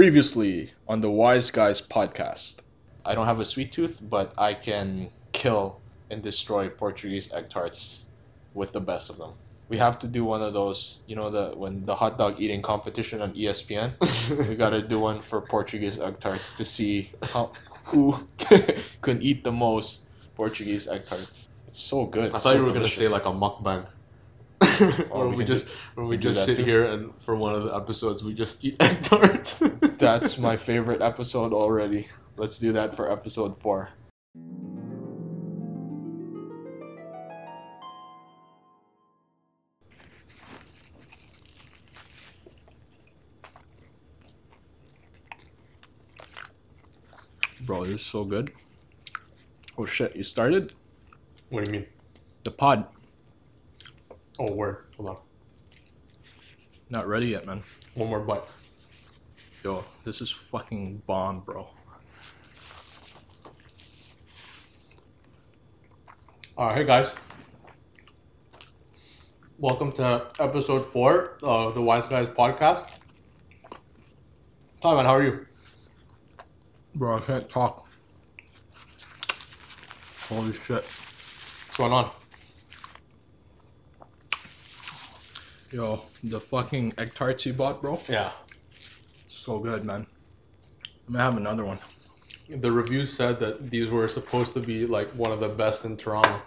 Previously on the Wise Guys podcast. I don't have a sweet tooth, but I can kill and destroy Portuguese egg tarts with the best of them. We have to do one of those, you know, the when the hot dog eating competition on ESPN. we gotta do one for Portuguese egg tarts to see how who can eat the most Portuguese egg tarts. It's so good. I thought so you were gonna say like a mukbang. Where we we, just do- where we we just sit too. here and for one of the episodes we just eat egg tarts. That's my favorite episode already. Let's do that for episode four. Bro, this is so good. Oh shit, you started? What do you mean? The pod. Oh, word. Hold on. Not ready yet, man. One more bite. Yo, this is fucking bomb, bro. Alright, hey guys. Welcome to episode four of the Wise Guys podcast. Simon, how are you? Bro, I can't talk. Holy shit. What's going on? Yo, the fucking egg tarts you bought, bro. Yeah. So good, man. I'm gonna have another one. The reviews said that these were supposed to be like one of the best in Toronto.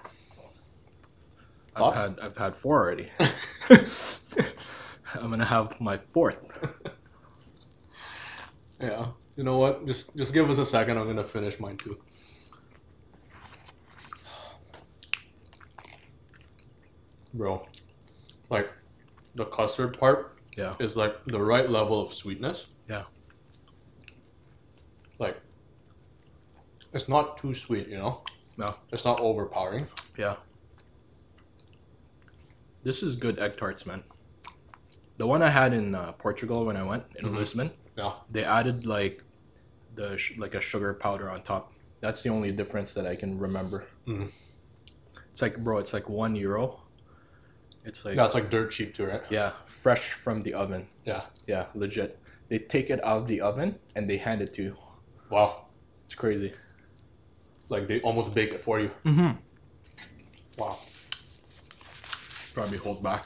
I've Thoughts? had I've had four already. I'm gonna have my fourth. Yeah. You know what? Just just give us a second. I'm gonna finish mine too. Bro, like the custard part Yeah. is like the right level of sweetness. Yeah. Like it's not too sweet, you know? No. It's not overpowering. Yeah. This is good egg tarts, man. The one I had in uh, Portugal when I went in Mhm. Lisbon, Yeah. they added like the sh- like a sugar powder on top. That's the only difference that I can remember. Mhm. It's like, bro, it's like one euro. It's like Yeah, it's like dirt cheap too, right? Yeah, fresh from the oven. Yeah. Yeah, legit. They take it out of the oven and they hand it to you. Wow. It's crazy. Like they almost bake it for you. Mm-hmm. Wow. Probably hold back.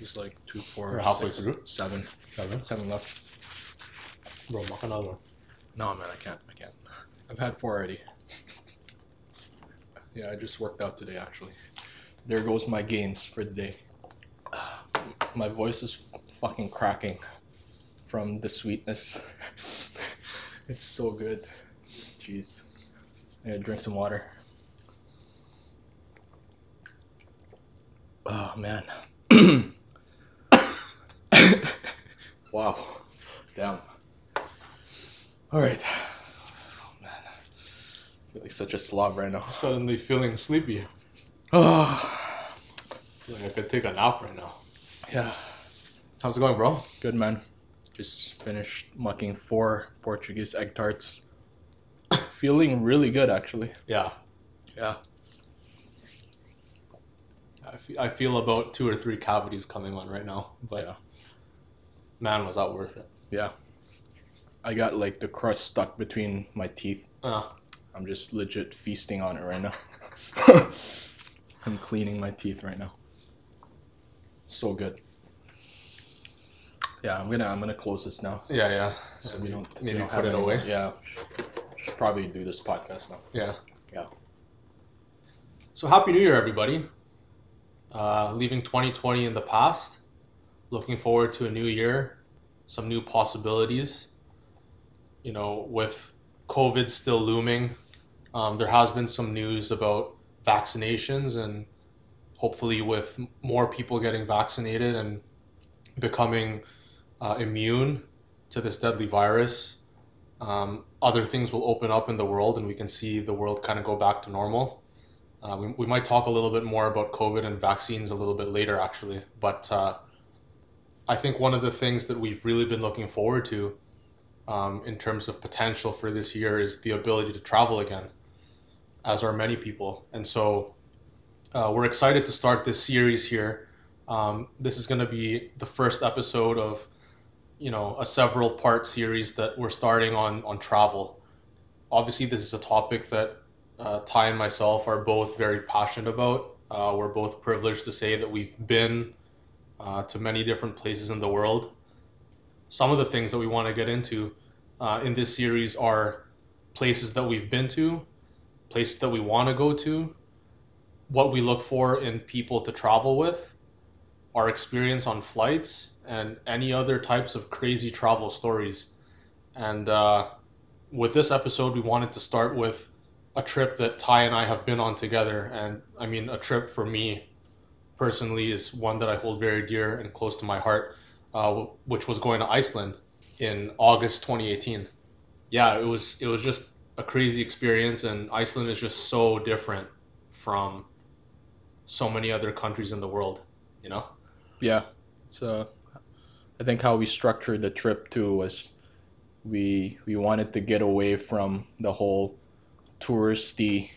It's like two, four, We're halfway six, through. seven, Seven. seven left. Bro, knock another one. No, man, I can't. I can't. I've had four already. Yeah, I just worked out today, actually. There goes my gains for the day. My voice is fucking cracking from the sweetness. it's so good. Jeez. I drink some water. Oh, man. wow. Damn. All right. Oh, man. I feel like such a slob right now. Suddenly feeling sleepy. Oh, Feel like I could take a nap right now. yeah. How's it going, bro? Good, man. Just finished mucking four Portuguese egg tarts. Feeling really good, actually. Yeah. Yeah. I I feel about two or three cavities coming on right now, but Yeah. man, was that worth it? Yeah. I got like the crust stuck between my teeth. Uh, I'm just legit feasting on it right now. I'm cleaning my teeth right now. So good. Yeah, I'm gonna I'm gonna close this now. yeah, yeah. So we don't we maybe don't put it any- away. Yeah, should, should probably do this podcast now. Yeah. Yeah. So happy New Year, everybody. Uh, leaving 2020 in the past, looking forward to a new year, some new possibilities. You know, with COVID still looming, um, there has been some news about vaccinations, and hopefully, with more people getting vaccinated and becoming uh, immune to this deadly virus, um, other things will open up in the world, and we can see the world kind of go back to normal. Uh, we, we might talk a little bit more about COVID and vaccines a little bit later, actually. But uh, I think one of the things that we've really been looking forward to um, in terms of potential for this year is the ability to travel again, as are many people. And so uh, we're excited to start this series here. Um, this is going to be the first episode of you know, a several part series that we're starting on on travel. Obviously, this is a topic that uh, Ty and myself are both very passionate about. Uh, we're both privileged to say that we've been uh, to many different places in the world. Some of the things that we want to get into uh, in this series are places that we've been to, places that we want to go to, what we look for in people to travel with, our experience on flights, and any other types of crazy travel stories. And uh, with this episode, we wanted to start with a trip that Ty and I have been on together. And I mean, a trip for me personally is one that I hold very dear and close to my heart, uh, which was going to Iceland in August 2018. Yeah, it was it was just a crazy experience, and Iceland is just so different from so many other countries in the world. You know? Yeah, uh, I think how we structured the trip too was we we wanted to get away from the whole touristy.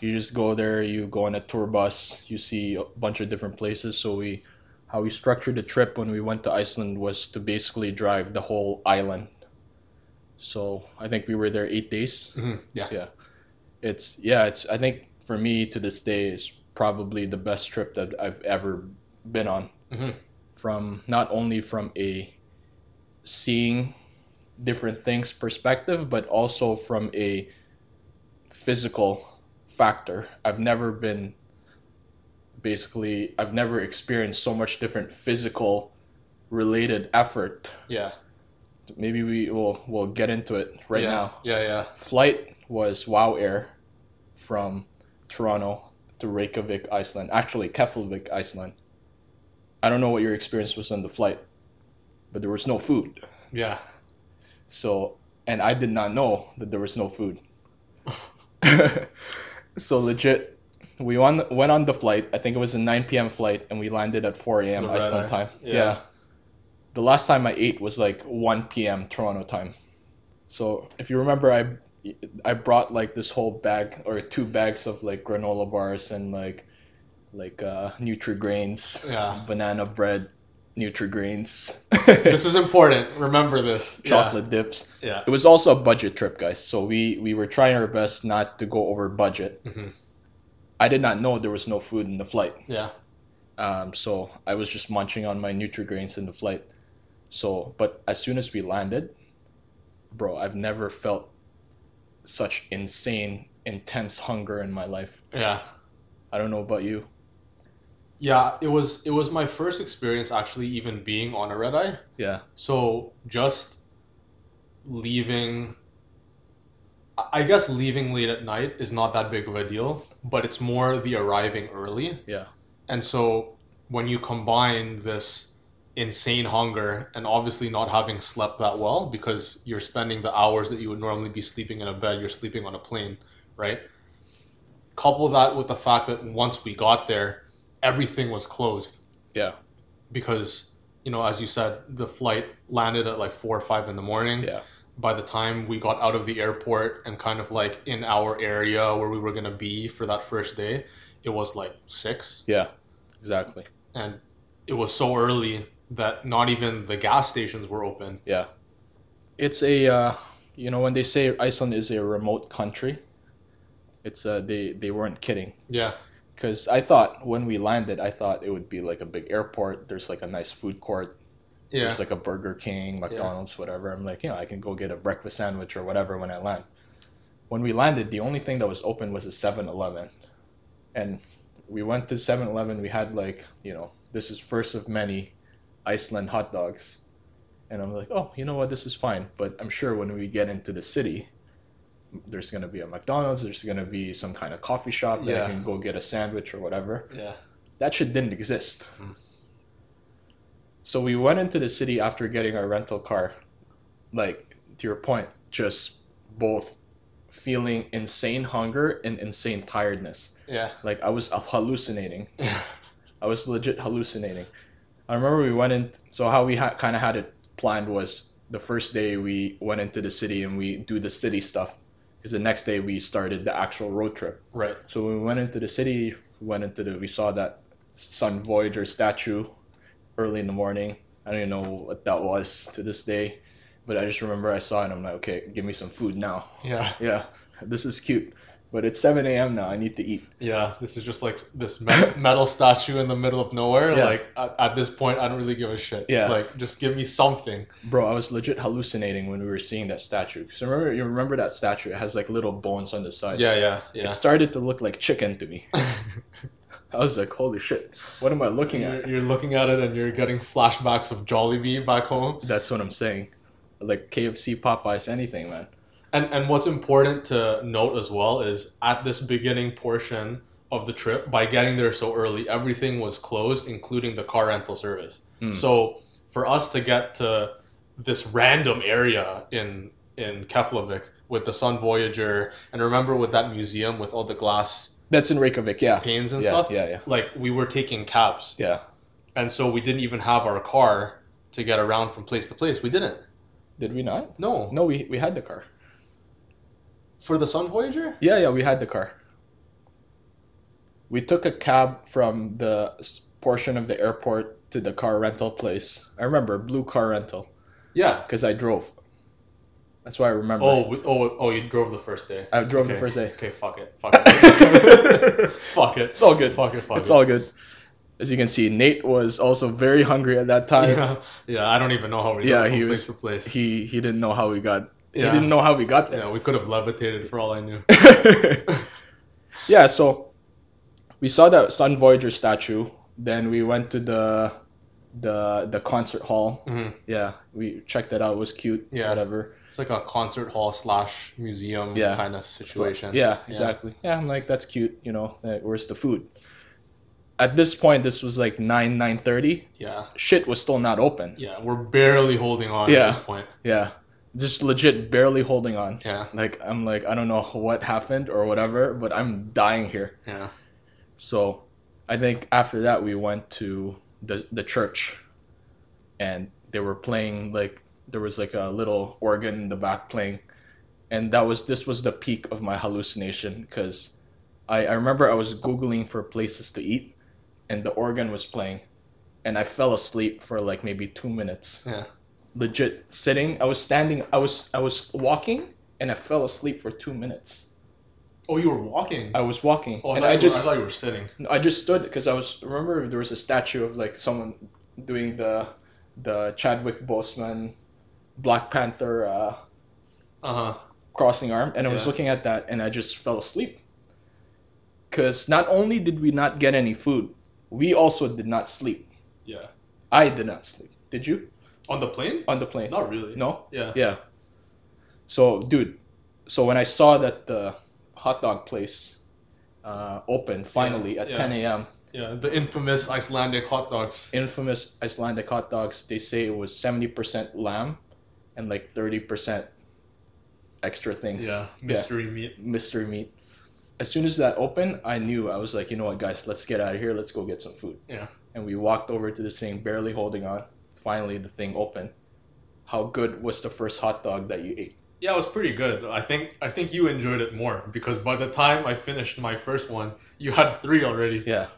You just go there, you go on a tour bus, you see a bunch of different places. So we how we structured the trip when we went to Iceland was to basically drive the whole island. So I think we were there eight days. Mm-hmm. Yeah. Yeah. It's yeah, it's I think for me to this day is probably the best trip that I've ever been on. Mm-hmm. From not only from a seeing different things perspective, but also from a physical factor. I've never been basically I've never experienced so much different physical related effort. Yeah. Maybe we will we'll get into it right yeah. now. Yeah, yeah. Flight was WoW Air from Toronto to Reykjavik, Iceland. Actually, Keflavik, Iceland. I don't know what your experience was on the flight, but there was no food. Yeah. So, and I did not know that there was no food. so legit, we won, went on the flight. I think it was a 9 p.m. flight, and we landed at 4 a.m. Was it red Iceland time. Yeah. The last time I ate was like 1 p.m. Toronto time. So if you remember, I I brought like this whole bag or two bags of like granola bars and like like uh, Nutri-Grains, Yeah. banana bread, Nutri-Grains, This is important. Remember this. chocolate dips. Yeah. It was also a budget trip, guys. So we we were trying our best not to go over budget. hmm I did not know there was no food in the flight. Yeah. Um, so I was just munching on my Nutri-Grains in the flight. So, but as soon as we landed, bro, I've never felt such insane, intense hunger in my life. Yeah. I don't know about you. Yeah. It was it was my first experience actually even being on a red eye. Yeah. So just leaving, I I guess leaving late at night is not that big of a deal, but it's more the arriving early. Yeah. And so when you combine this insane hunger and obviously not having slept that well because you're spending the hours that you would normally be sleeping in a bed, you're sleeping on a plane, right? Couple that with the fact that once we got there, everything was closed Yeah. because, you know, as you said, the flight landed at like four or five in the morning. Yeah. By the time we got out of the airport and kind of like in our area where we were gonna be for that first day, it was like six Yeah. Exactly. and it was so early that not even the gas stations were open. Yeah. It's a uh, you know when they say Iceland is a remote country, it's uh they they weren't kidding. Yeah. Because I thought when we landed, I thought it would be like a big airport. There's like a nice food court. Yeah. There's like a Burger King, McDonald's, whatever. I'm like, you know, I can go get a breakfast sandwich or whatever when I land. When we landed, the only thing that was open was a 7-Eleven. And we went to 7-Eleven. We had like, you know, this is first of many Iceland hot dogs. And I'm like, oh, you know what? This is fine. But I'm sure when we get into the city, there's going to be a McDonald's. There's going to be some kind of coffee shop that Yeah. I can go get a sandwich or whatever. Yeah. That shit didn't exist. Hmm. So we went into the city after getting our rental car. Like, to your point, just both feeling insane hunger and insane tiredness. Yeah. Like, I was hallucinating. I was legit hallucinating. I remember we went in. So how we ha- kind of had it planned was the first day we went into the city and we do the city stuff. Because the next day we started the actual road trip. right. So when we went into the city, we went into the we saw that Sun Voyager statue early in the morning. I don't even know what that was to this day, but I just remember I saw it and I'm like, okay, give me some food now. Yeah. Yeah, this is cute. But it's 7 a.m. now. I need to eat. Yeah, this is just like this me- metal statue in the middle of nowhere. Yeah. Like at, at this point, I don't really give a shit. Yeah. Like just give me something. Bro, I was legit hallucinating when we were seeing that statue. So remember, you remember that statue? It has like little bones on the side. Yeah, yeah, yeah. It started to look like chicken to me. I was like, holy shit, what am I looking at? you're, you're looking at it and you're getting flashbacks of Jollibee back home. That's what I'm saying. Like KFC, Popeyes, anything, man. And and what's important to note as well is at this beginning portion of the trip, by getting there so early, everything was closed, including the car rental service. Hmm. So for us to get to this random area in in Keflavik with the Sun Voyager, and remember with that museum with all the glass That's in Reykjavik, yeah. panes and yeah, stuff, Yeah, yeah, like we were taking cabs, yeah. and so we didn't even have our car to get around from place to place. We didn't. Did we not? No. No, we we had the car. For the Sun Voyager? Yeah, yeah, we had the car. We took a cab from the portion of the airport to the car rental place. I remember blue car rental Yeah. because I drove. That's why I remember. Oh, we, oh, oh! You drove the first day. I drove the first day. Okay, fuck it. Fuck it. fuck it. It's all good. Fuck it. Fuck it's it. all good. As you can see, Nate was also very hungry at that time. Yeah, yeah. I don't even know how we Yeah, got from he place to place. He he didn't know how we got. He Yeah. didn't know how we got there. yeah, we could have levitated for all I knew. yeah, so we saw that Sun Voyager statue. Then we went to the the the concert hall. hmm Yeah, we checked that out. It was cute. Yeah. Whatever. It's like a concert hall slash museum Yeah. kind of situation. Yeah, exactly. Yeah, I'm like that's cute. You know, uh, where's the food? At this point, this was like nine nine thirty. Yeah. Shit was still not open. Yeah. We're barely holding on Yeah. at this point. Yeah, just legit barely holding on. Yeah. Like I'm like I don't know what happened or whatever, but I'm dying here. Yeah. So I think after that we went to the the church and they were playing like there was like a little organ in the back playing and that was this was the peak of my hallucination because I, I remember I was googling for places to eat and the organ was playing and I fell asleep for like maybe two minutes Yeah. Legit sitting I was standing I was I was walking and I fell asleep for two minutes Oh, you were walking. I was walking oh, I, and thought I were- just I thought you were sitting. no, I just stood because I was remember there was a statue of like someone doing the the Chadwick Boseman Black Panther uh, Uh huh. crossing arm, and I was looking at that, and I just fell asleep. Because not only did we not get any food, we also did not sleep. Yeah. I did not sleep. Did you On the plane? on the plane? Not really. No. Yeah. Yeah. So, dude, so when I saw that the hot dog place uh, opened finally at yeah. 10 a.m. Yeah. The infamous Icelandic hot dogs. infamous Icelandic hot dogs, they say it was 70% lamb and like 30% extra things. Yeah. Mystery meat. Mystery meat. As soon as that opened, I knew. I was like, you know what, guys, let's get out of here. Let's go get some food. Yeah. And we walked over to the thing, barely holding on. Finally, the thing opened. How good was the first hot dog that you ate? Yeah, it was pretty good. I think I think you enjoyed it more because by the time I finished my first one, you had three already. Yeah.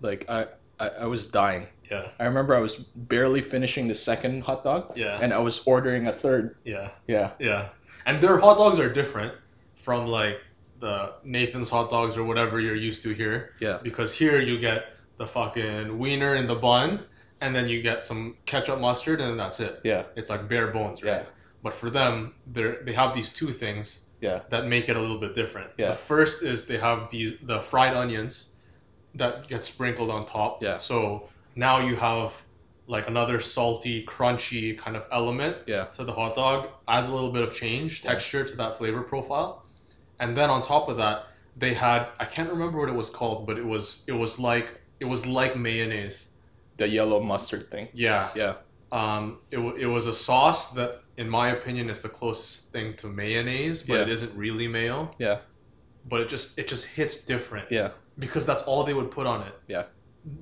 Like, I, I, I was dying. Yeah. I remember I was barely finishing the second hot dog. Yeah. And I was ordering a third. Yeah. Yeah. Yeah. And their hot dogs are different from like the Nathan's hot dogs or whatever you're used to here. Yeah. Because here you get the fucking wiener in the bun and then you get some ketchup mustard and that's it. Yeah. It's like bare bones, right? Yeah. But for them, they they have these two things Yeah. that make it a little bit different. Yeah. The first is they have the the fried onions that get sprinkled on top. Yeah. So now you have like another salty, crunchy kind of element Yeah. to the hot dog, adds a little bit of change, texture to that flavor profile. And then on top of that, they had I can't remember what it was called, but it was it was like it was like mayonnaise. The yellow mustard thing. Yeah. Yeah. Um, it, it was a sauce that, in my opinion, is the closest thing to mayonnaise, but Yeah. it isn't really mayo. Yeah. But it just it just hits different Yeah. because that's all they would put on it. Yeah.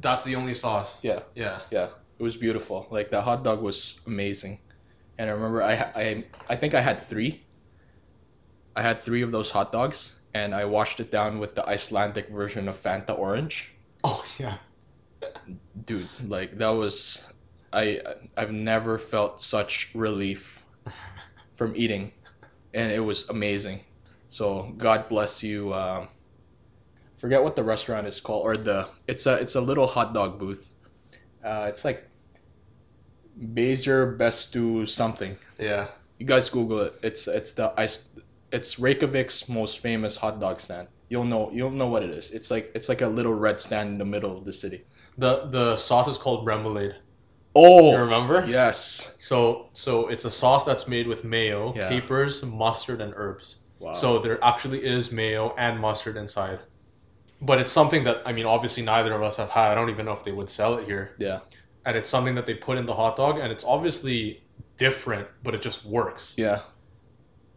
That's the only sauce. Yeah. Yeah. Yeah. It was beautiful. Like the hot dog was amazing. And I remember I I I think I had 3. I had 3 of those hot dogs and I washed it down with the Icelandic version of Fanta orange. Oh yeah. Dude, like that was I I've never felt such relief from eating, and it was amazing. So God bless you. Um, forget what the restaurant is called, or the it's a it's a little hot dog booth. Uh, it's like Baser Bestu something. Yeah. You guys Google it. It's it's the I, it's Reykjavik's most famous hot dog stand. You'll know you'll know what it is. It's like it's like a little red stand in the middle of the city. The the sauce is called remoulade. Oh, You remember? yes. So so it's a sauce that's made with mayo, Yeah. capers, mustard, and herbs. Wow. So there actually is mayo and mustard inside. But it's something that I mean, obviously neither of us have had. I don't even know if they would sell it here. yeah, And it's something that they put in the hot dog, and it's obviously different, but it just works. yeah.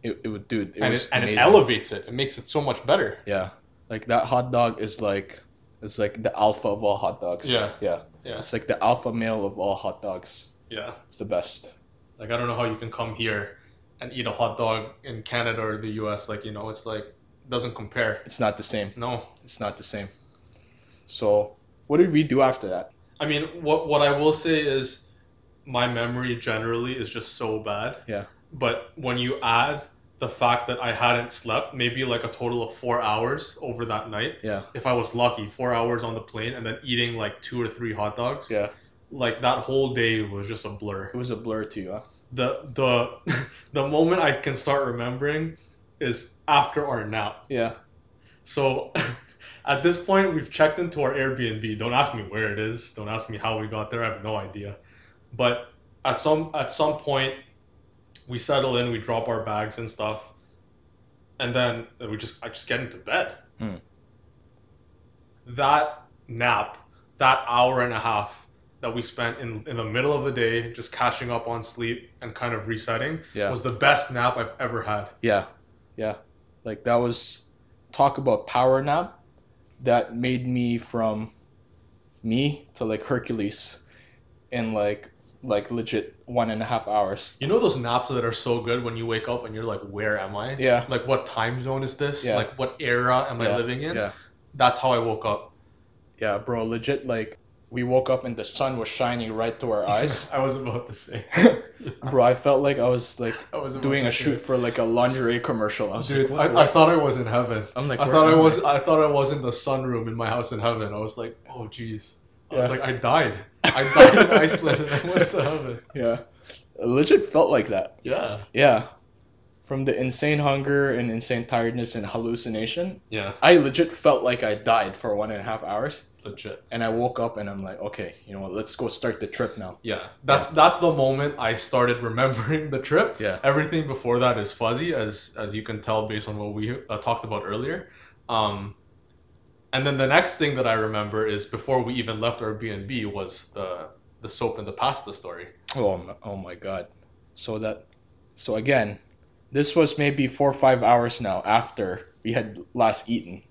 It, it would dude. It and it, and it elevates it. It makes it so much better. Yeah, like that hot dog is like it's like the alpha of all hot dogs. Yeah. yeah. Yeah. It's like the alpha male of all hot dogs. Yeah. It's the best. Like I don't know how you can come here and eat a hot dog in Canada or the US. Like you know, it's like doesn't compare. It's not the same. No. It's not the same. So, what did we do after that? I mean, what what I will say is, my memory generally is just so bad. Yeah. But when you add the fact that I hadn't slept, maybe like a total of four hours over that night, Yeah. if I was lucky, four hours on the plane and then eating like two or three hot dogs, Yeah. like that whole day was just a blur. It was a blur to you, huh? The the the moment I can start remembering is after our nap. Yeah. So at this point, we've checked into our Airbnb. Don't ask me where it is. Don't ask me how we got there. I have no idea. But at some at some point, we settle in. We drop our bags and stuff, and then we just I just get into bed. Hmm. That nap, that hour and a half that we spent in in the middle of the day just catching up on sleep and kind of resetting Yeah. was the best nap I've ever had. Yeah. Yeah. Like that was talk about power nap that made me from me to like Hercules in like like legit one and a half hours. You know those naps that are so good when you wake up and you're like, where am I? Yeah. Like, what time zone is this? Yeah. Like, what era am I living in? Yeah. That's how I woke up. Yeah, bro, legit like we woke up and the sun was shining right to our eyes. I was about to say. bro, I felt like I was like I was doing a shoot for like a lingerie commercial. I was Dude, like, I, I thought I was in heaven. I'm like, I thought I was. I thought I was in the sunroom in my house in heaven. I was like, oh jeez. I was like, I died. I died in Iceland and I went to heaven. Yeah. It legit felt like that. Yeah. Yeah. From the insane hunger and insane tiredness and hallucination, Yeah. I legit felt like I died for one and a half hours. Legit. And I woke up and I'm like, okay, you know what, let's go start the trip now. Yeah. That's that's the moment I started remembering the trip. Yeah. Everything before that is fuzzy, as as you can tell based on what we uh, talked about earlier. Um, and then the next thing that I remember is before we even left our was the the soap and the pasta story. Oh, my- oh my god. So that, so again, this was maybe four or five hours now after we had last eaten.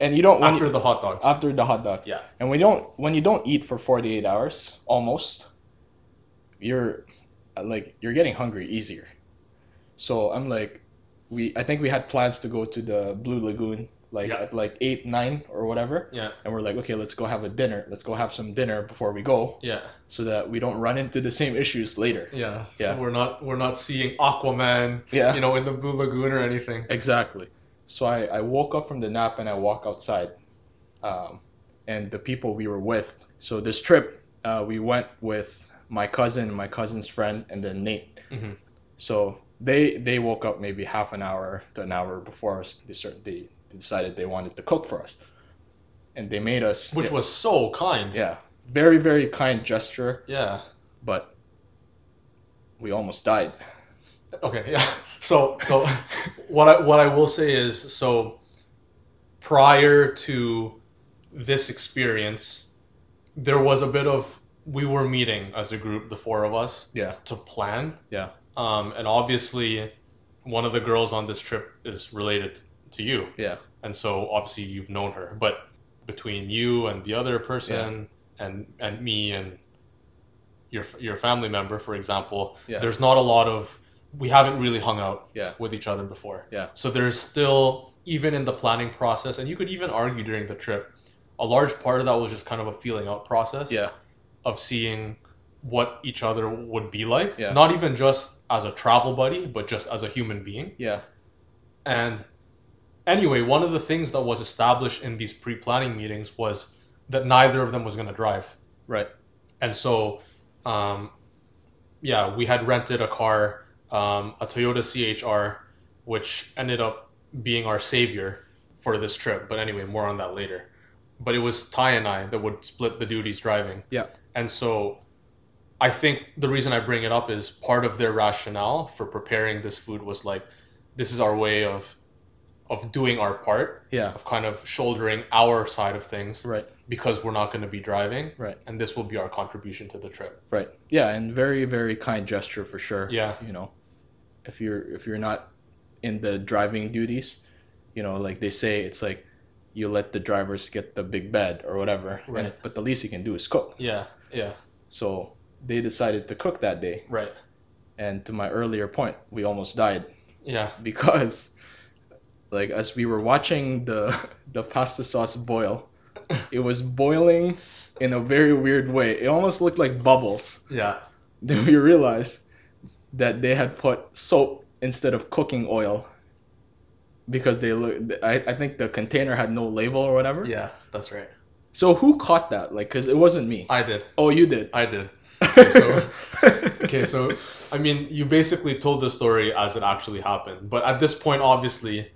And you don't, After you- the hot dogs. after the hot dog. Yeah. And we don't when you don't eat for 48 hours almost you're like you're getting hungry easier. So I'm like we I think we had plans to go to the Blue Lagoon like Yeah. at like 8 9 or whatever. Yeah. And we're like okay, let's go have a dinner. Let's go have some dinner before we go Yeah. so that we don't run into the same issues later. Yeah. Yeah. So we're not we're not seeing Aquaman, Yeah. you know, in the Blue Lagoon or anything. Exactly. So I, I woke up from the nap and I walk outside. Um, and the people we were with. So this trip, uh, we went with my cousin, my cousin's friend, and then Nate. hmm So they they woke up maybe half an hour to an hour before us. They start, they decided they wanted to cook for us, and they made us. Which was so kind. yeah, very very kind gesture, Yeah. but we almost died. Okay, yeah. So so what I what I will say is so prior to this experience, there was a bit of we were meeting as a group, the four of us, Yeah, to plan. yeah, Um, and obviously, one of the girls on this trip is related to you, yeah, and so obviously you've known her. But between you and the other person, and and me and your your family member, for example, Yeah. there's not a lot of we haven't really hung out yeah, with each other before. Yeah. So there's still even in the planning process, and you could even argue during the trip, a large part of that was just kind of a feeling out process yeah, of seeing what each other would be like. Yeah. Not even just as a travel buddy, but just as a human being. Yeah. And anyway, one of the things that was established in these pre-planning meetings was that neither of them was going to drive. Right. And so, um, yeah, we had rented a car, um, a Toyota CHR, which ended up being our savior for this trip. But anyway, more on that later. But it was Ty and I that would split the duties driving. Yeah. And so I think the reason I bring it up is part of their rationale for preparing this food was like, this is our way of of doing our part, Yeah. of kind of shouldering our side of things Right. because we're not going to be driving, Right. and this will be our contribution to the trip. Right. Yeah, and very very kind gesture for sure. Yeah. You know, if you're if you're not in the driving duties, you know, like they say, it's like you let the drivers get the big bed or whatever. and- Right. but the least you can do is cook. Yeah, yeah, So they decided to cook that day. right. And to my earlier point, we almost died Yeah, because, like, as we were watching the the pasta sauce boil, it was boiling in a very weird way. It almost looked like bubbles. yeah, then we realized that they had put soap instead of cooking oil because they look I, I think the container had no label or whatever yeah. That's right. so who caught that like because it wasn't me I did. oh you did I did. Okay, so okay, so I mean, you basically told the story as it actually happened, but at this point, obviously,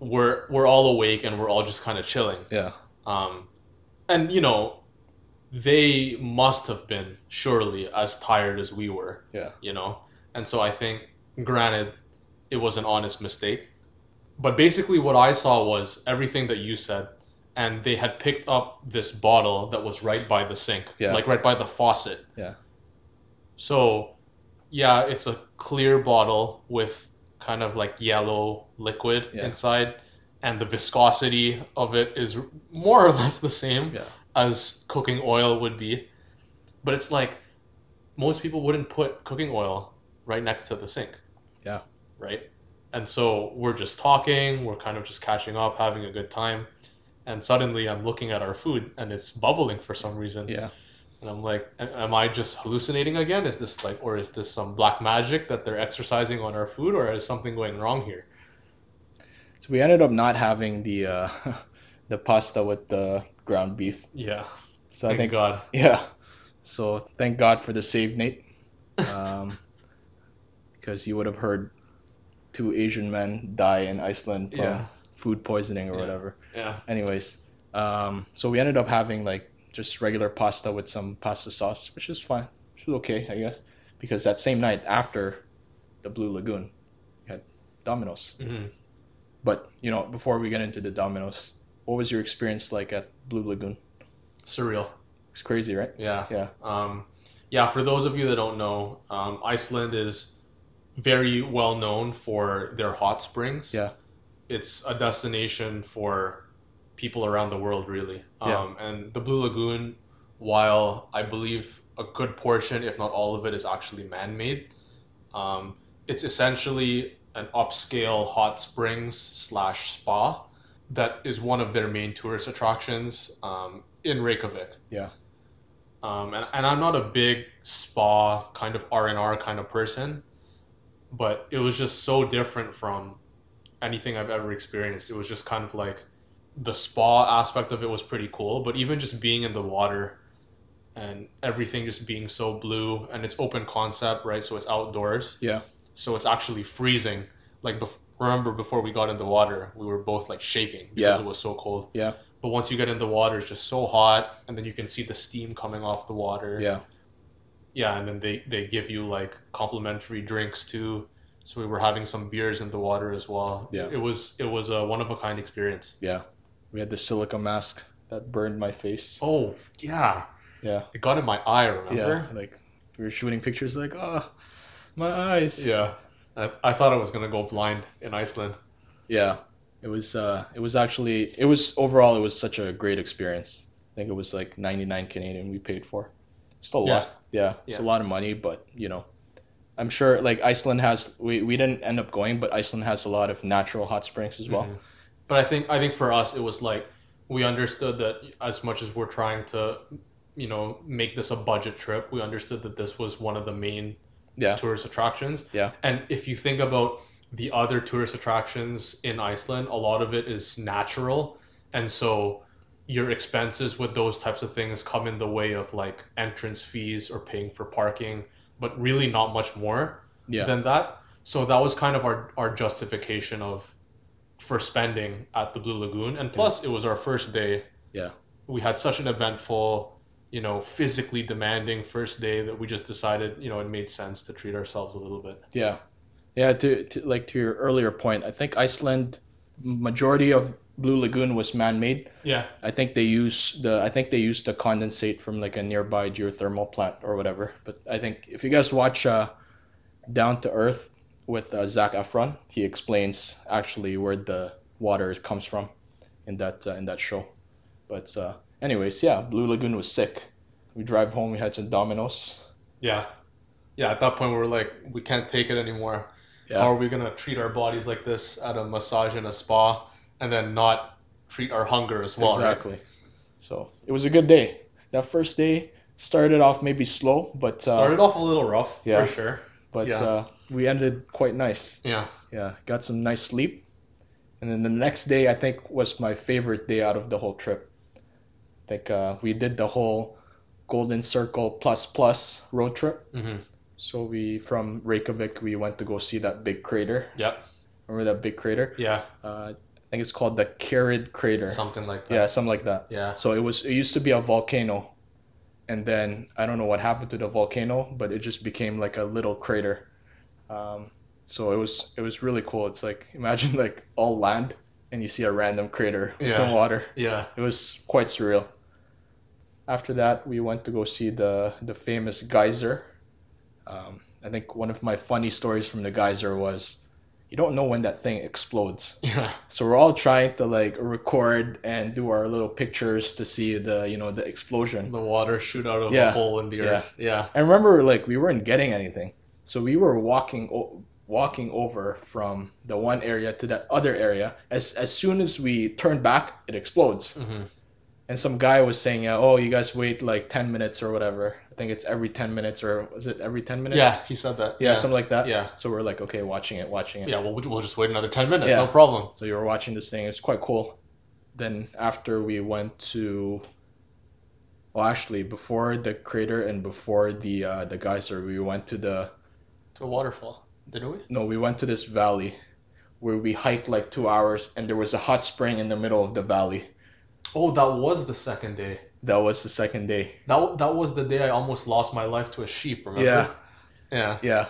we're we're all awake and we're all just kind of chilling. yeah Um, and you know, they must have been surely as tired as we were. Yeah. You know, and so I think, granted, it was an honest mistake, but basically what I saw was everything that you said, and they had picked up this bottle that was right by the sink, Yeah. like right by the faucet. Yeah. So, yeah, it's a clear bottle with kind of like yellow liquid Yeah. inside, and the viscosity of it is more or less the same Yeah. as cooking oil would be. But it's like most people wouldn't put cooking oil right next to the sink. Yeah. Right? And so we're just talking, we're kind of just catching up, having a good time. And suddenly I'm looking at our food and it's bubbling for some reason. yeah And I'm like, am I just hallucinating again? Is this like, or is this some black magic that they're exercising on our food, or is something going wrong here? so we ended up not having the uh the pasta with the ground beef Yeah. so Thank i think God. yeah so thank god for the save nate um because you would have heard two asian men die in iceland from Yeah. food poisoning or Yeah. whatever Yeah. anyways um so we ended up having like just regular pasta with some pasta sauce which is fine which was okay i guess because that same night after the blue lagoon we had domino's hmm but you know before we get into the domino's what was your experience like at blue lagoon Surreal. it's crazy right Yeah. yeah Um, yeah, for those of you that don't know, um, Iceland is very well known for their hot springs. Yeah. It's a destination for people around the world, really. Yeah. Um, and the Blue Lagoon, while I believe a good portion, if not all of it, is actually man made, um, it's essentially an upscale hot springs slash spa that is one of their main tourist attractions um, in Reykjavik. Yeah. Um, and, and I'm not a big spa kind of R and R kind of person, but it was just so different from anything I've ever experienced. It was just kind of like the spa aspect of it was pretty cool, but even just being in the water and everything just being so blue and it's open concept, right? So it's outdoors. Yeah. So it's actually freezing. Like bef- remember before we got in the water, we were both like shaking because Yeah. it was so cold. Yeah. But once you get in the water, it's just so hot, and then you can see the steam coming off the water. Yeah. Yeah, and then they they give you like complimentary drinks too. So we were having some beers in the water as well. Yeah. It was it was a one of a kind experience. Yeah. We had the silica mask that burned my face. Oh yeah, Yeah. it got in my eye. Remember? Yeah. Like we were shooting pictures like, oh, my eyes. Yeah. I, I thought I was gonna go blind in Iceland. Yeah. It was uh it was actually it was overall it was such a great experience. I think it was like 99 Canadian we paid for. Still a Yeah. lot. Yeah. It's a lot of money, but you know, I'm sure like Iceland has we we didn't end up going, but Iceland has a lot of natural hot springs as well. Mhm. But I think I think for us it was like we understood that as much as we're trying to you know, make this a budget trip. We understood that this was one of the main Yeah. tourist attractions. Yeah. And if you think about the other tourist attractions in Iceland, a lot of it is natural. And so your expenses with those types of things come in the way of like entrance fees or paying for parking, but really not much more Yeah. than that. So that was kind of our, our justification of for spending at the Blue Lagoon. And plus it was our first day. Yeah. We had such an eventful, you know, physically demanding first day that we just decided, you know, it made sense to treat ourselves a little bit. Yeah, yeah. To, to like to your earlier point, I think Iceland majority of Blue Lagoon was man-made. Yeah. I think they use the I think they used the condensate from like a nearby geothermal plant or whatever. But I think if you guys watch uh, Down to Earth with uh, Zac Efron, he explains actually where the water comes from in that uh, in that show. But uh, anyways, yeah, Blue Lagoon was sick. We drive home, we had some Domino's. Yeah. Yeah, at that point we were like, we can't take it anymore. Yeah. How are we gonna treat our bodies like this at a massage and a spa and then not treat our hunger as well, right? exactly. So it was a good day. That first day started off maybe slow, but uh, Started off a little rough, Yeah. for sure. but yeah. uh, we ended quite nice. Yeah. Yeah, got some nice sleep. And then the next day, I think, was my favorite day out of the whole trip. I think uh, we did the whole Golden Circle plus plus road trip. hmm So we from Reykjavik, we went to go see that big crater. Yep. Remember that big crater? Yeah. Uh, I think it's called the Kerid Crater. Something like that. Yeah, something like that. Yeah. So it was it used to be a volcano, and then I don't know what happened to the volcano, but it just became like a little crater. Um, so it was it was really cool. It's like imagine like all land and you see a random crater with Yeah. some water. Yeah. It was quite surreal. After that, we went to go see the the famous geyser. Um, I think one of my funny stories from the geyser was, you don't know when that thing explodes. Yeah. So we're all trying to like record and do our little pictures to see the you know the explosion. The water shoot out of Yeah. a hole in the Yeah. earth. Yeah. I remember like we weren't getting anything, so we were walking walking over from the one area to that other area. As as soon as we turn back, it explodes. hmm And some guy was saying, "Oh, you guys wait like 10 minutes or whatever. I think it's every 10 minutes or is it every 10 minutes?" Yeah, he said that. yeah, something like that. Yeah. So we're like, okay, watching it, watching it. Yeah, well, we'll just wait another 10 minutes. Yeah. No problem. So you were watching this thing. It's quite cool. Then after we went to, well, actually before the crater and before the uh, the geyser, we went to the To a waterfall, didn't we? no, we went to this valley where we hiked like two hours, and there was a hot spring in the middle of the valley. Oh, that was the second day. That was the second day. That that was the day I almost lost my life to a sheep. Remember? Yeah. Yeah. Yeah.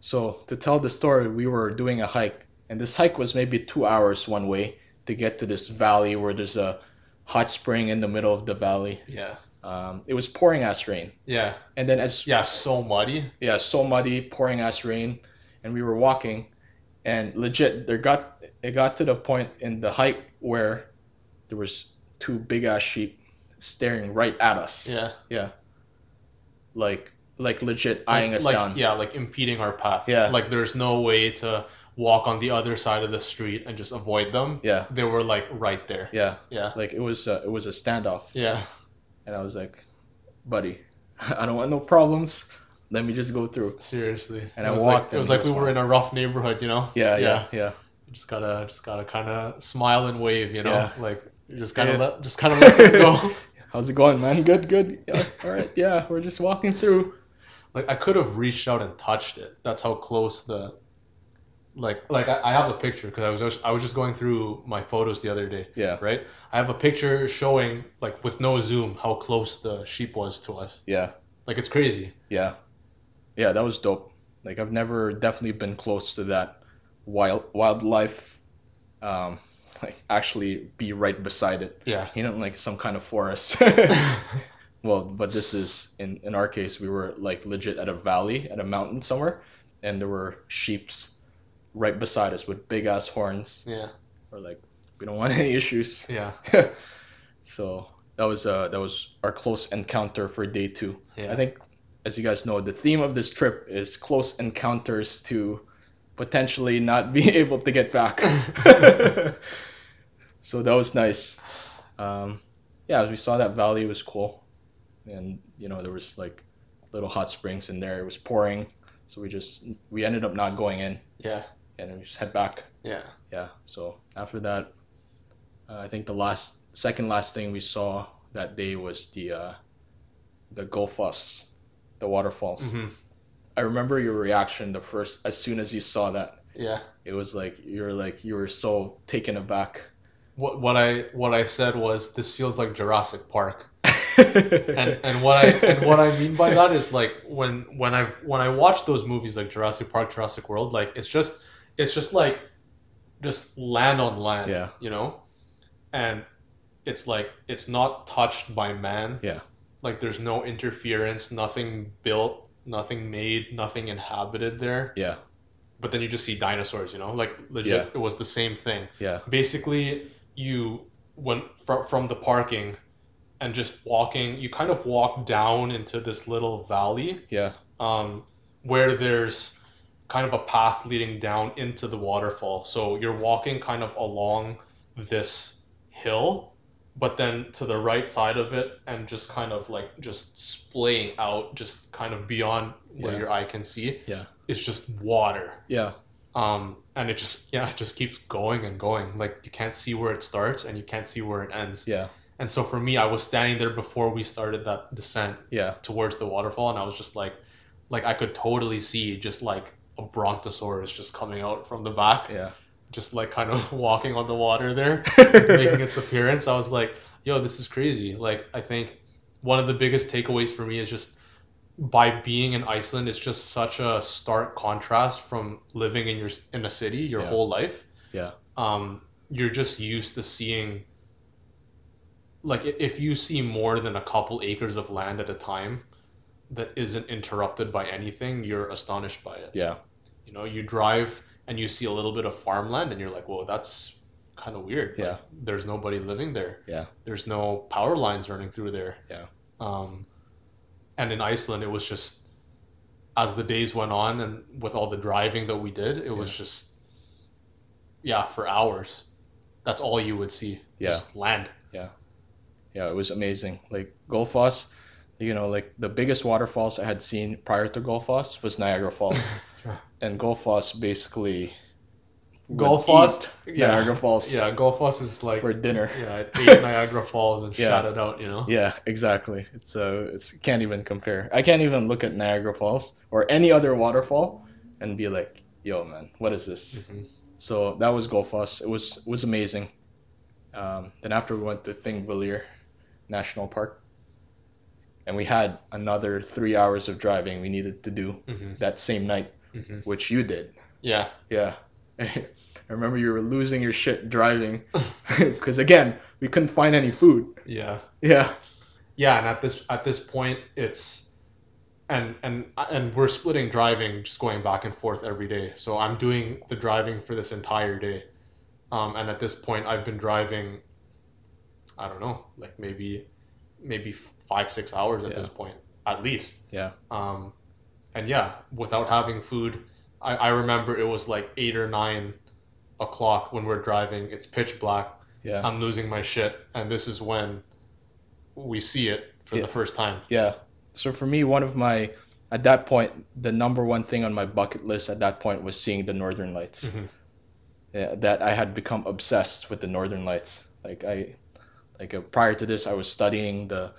So to tell the story, we were doing a hike, and this hike was maybe two hours one way to get to this valley where there's a hot spring in the middle of the valley. Yeah. Um, it was pouring ass rain, Yeah. and then as Yeah. So muddy. yeah, so muddy, pouring ass rain, and we were walking, and legit, there got it got to the point in the hike where there was two big ass sheep staring right at us. Yeah. Yeah. Like like legit eyeing like, us like, down. Yeah, like impeding our path. Yeah. Like there's no way to walk on the other side of the street and just avoid them. Yeah. They were like right there. Yeah. Yeah. Like it was uh, it was a standoff, Yeah. And I was like, buddy, I don't want no problems. Let me just go through. Seriously. And it I was walked like it was like we were in a rough neighborhood, you know? Yeah, yeah, yeah. You just gotta just gotta kinda smile and wave, you know? Yeah. Like you just gotta Yeah. let just kinda let it go. How's it going, man? Good, good. Yeah, all right. Yeah, we're just walking through. Like I could have reached out and touched it. That's how close the like like I, I have a picture because I was just, I was just going through my photos the other day, Yeah, right? I have a picture showing like with no zoom how close the sheep was to us. yeah, Like it's crazy. yeah, yeah. That was dope. Like I've never definitely been close to that wild wildlife. Um, like actually be right beside it. Yeah. You know, like some kind of forest. well, but this is in in our case, we were like legit at a valley, at a mountain somewhere, and there were sheep's right beside us with big ass horns. yeah. We're like, we don't want any issues. Yeah. so that was uh that was our close encounter for day two. Yeah. I think, as you guys know, the theme of this trip is close encounters to potentially not be able to get back. so that was nice. Um, yeah, as we saw that valley, it was cool. and you know there was like little hot springs in there. It was pouring, so we just we ended up not going in, Yeah. And we just head back. Yeah. Yeah. So after that, uh, I think the last second last thing we saw that day was the uh, the Gullfoss, the waterfalls. hmm I remember your reaction the first as soon as you saw that. Yeah. It was like you're like you were so taken aback. What what I what I said was this feels like Jurassic Park. and and what I and what I mean by that is like when when I when I watch those movies like Jurassic Park, Jurassic World, like it's just it's just like just land on land, Yeah. you know, and it's like it's not touched by man. Yeah. Like there's no interference, nothing built, nothing made, nothing inhabited there. yeah, But then you just see dinosaurs, you know, like legit. Yeah. It was the same thing yeah, basically you went from from the parking and just walking you kind of walk down into this little valley yeah, um, where there's kind of a path leading down into the waterfall so you're walking kind of along this hill but then to the right side of it and just kind of like just splaying out just kind of beyond where Yeah. your eye can see yeah, It's just water yeah, um, and it just yeah, it just keeps going and going. Like you can't see where it starts and you can't see where it ends. yeah, And so for me, I was standing there before we started that descent yeah, towards the waterfall, and I was just like, like I could totally see just like a brontosaurus just coming out from the back, yeah, just like kind of walking on the water there, making its appearance. I was like, yo, this is crazy. Like I think one of the biggest takeaways for me is just by being in Iceland, it's just such a stark contrast from living in your in a city your Yeah. whole life. Yeah. Um, you're just used to seeing. Like if you see more than a couple acres of land at a time, that isn't interrupted by anything, you're astonished by it. yeah, You know, you drive and you see a little bit of farmland, and you're like, "Whoa, that's kind of weird." Yeah. Like, there's nobody living there. Yeah. There's no power lines running through there. Yeah. Um, and in Iceland, it was just as the days went on, and with all the driving that we did, it was just yeah, for hours. That's all you would see. Yeah. Just land. yeah. Yeah. It was amazing. Like Gullfoss, you know, like the biggest waterfalls I had seen prior to Gullfoss was Niagara Falls, and Gullfoss basically Gullfoss, yeah. Niagara Falls Yeah, Gullfoss is like for dinner. yeah, ate Niagara Falls and Yeah. shot it out. You know. Yeah, exactly. It's uh, it's can't even compare. I can't even look at Niagara Falls or any other waterfall and be like, "Yo, man, what is this?" Mhm. So that was Gullfoss. It was it was amazing. Um, then after we went to Thingvellir National Park, and we had another three hours of driving we needed to do Mhm. that same night, Mhm. which you did. Yeah. Yeah. I remember you were losing your shit driving because again we couldn't find any food. Yeah. Yeah. Yeah, and at this at this point, it's and and and we're splitting driving, just going back and forth every day. So I'm doing the driving for this entire day, um, and at this point, I've been driving. I don't know, like maybe maybe five six hours at Yeah. this point, at least. Yeah. Um, and yeah, without having food, I, I remember it was like eight or nine o'clock when we're driving. It's pitch black. Yeah. I'm losing my shit, and this is when we see it for Yeah. the first time. Yeah. So for me, one of my at that point, the number one thing on my bucket list at that point was seeing the Northern Lights. Mhm. Yeah, that I had become obsessed with the Northern Lights. Like I, like uh, prior to this, I was studying the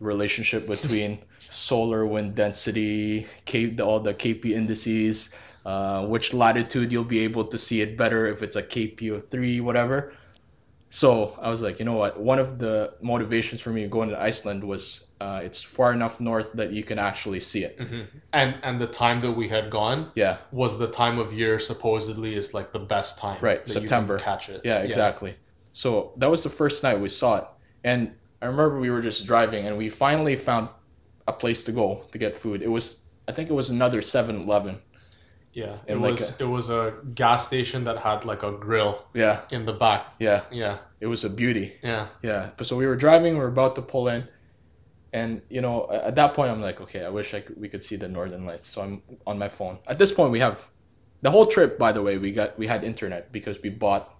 relationship between solar wind density, K, the, all the KP indices, uh, which latitude you'll be able to see it better if it's a KP of three, whatever. So I was like, you know what? One of the motivations for me going to Iceland was uh, it's far enough north that you can actually see it. Mhm. And and the time that we had gone Yeah, was the time of year supposedly is like the best time. Right, that you can September. catch it. yeah, exactly. So that was the first night we saw it, and I remember we were just driving, and we finally found a place to go to get food. It was, I think it was another 7-Eleven. Yeah. It And like was it was a gas station that had like a grill Yeah, in the back. yeah, Yeah. it was a beauty. Yeah. Yeah, but so we were driving, we were about to pull in, and you know, at that point, I'm like, okay, I wish I could, we could see the Northern Lights. So I'm on my phone. At this point, we have the whole trip. By the way, we got we had internet because we bought,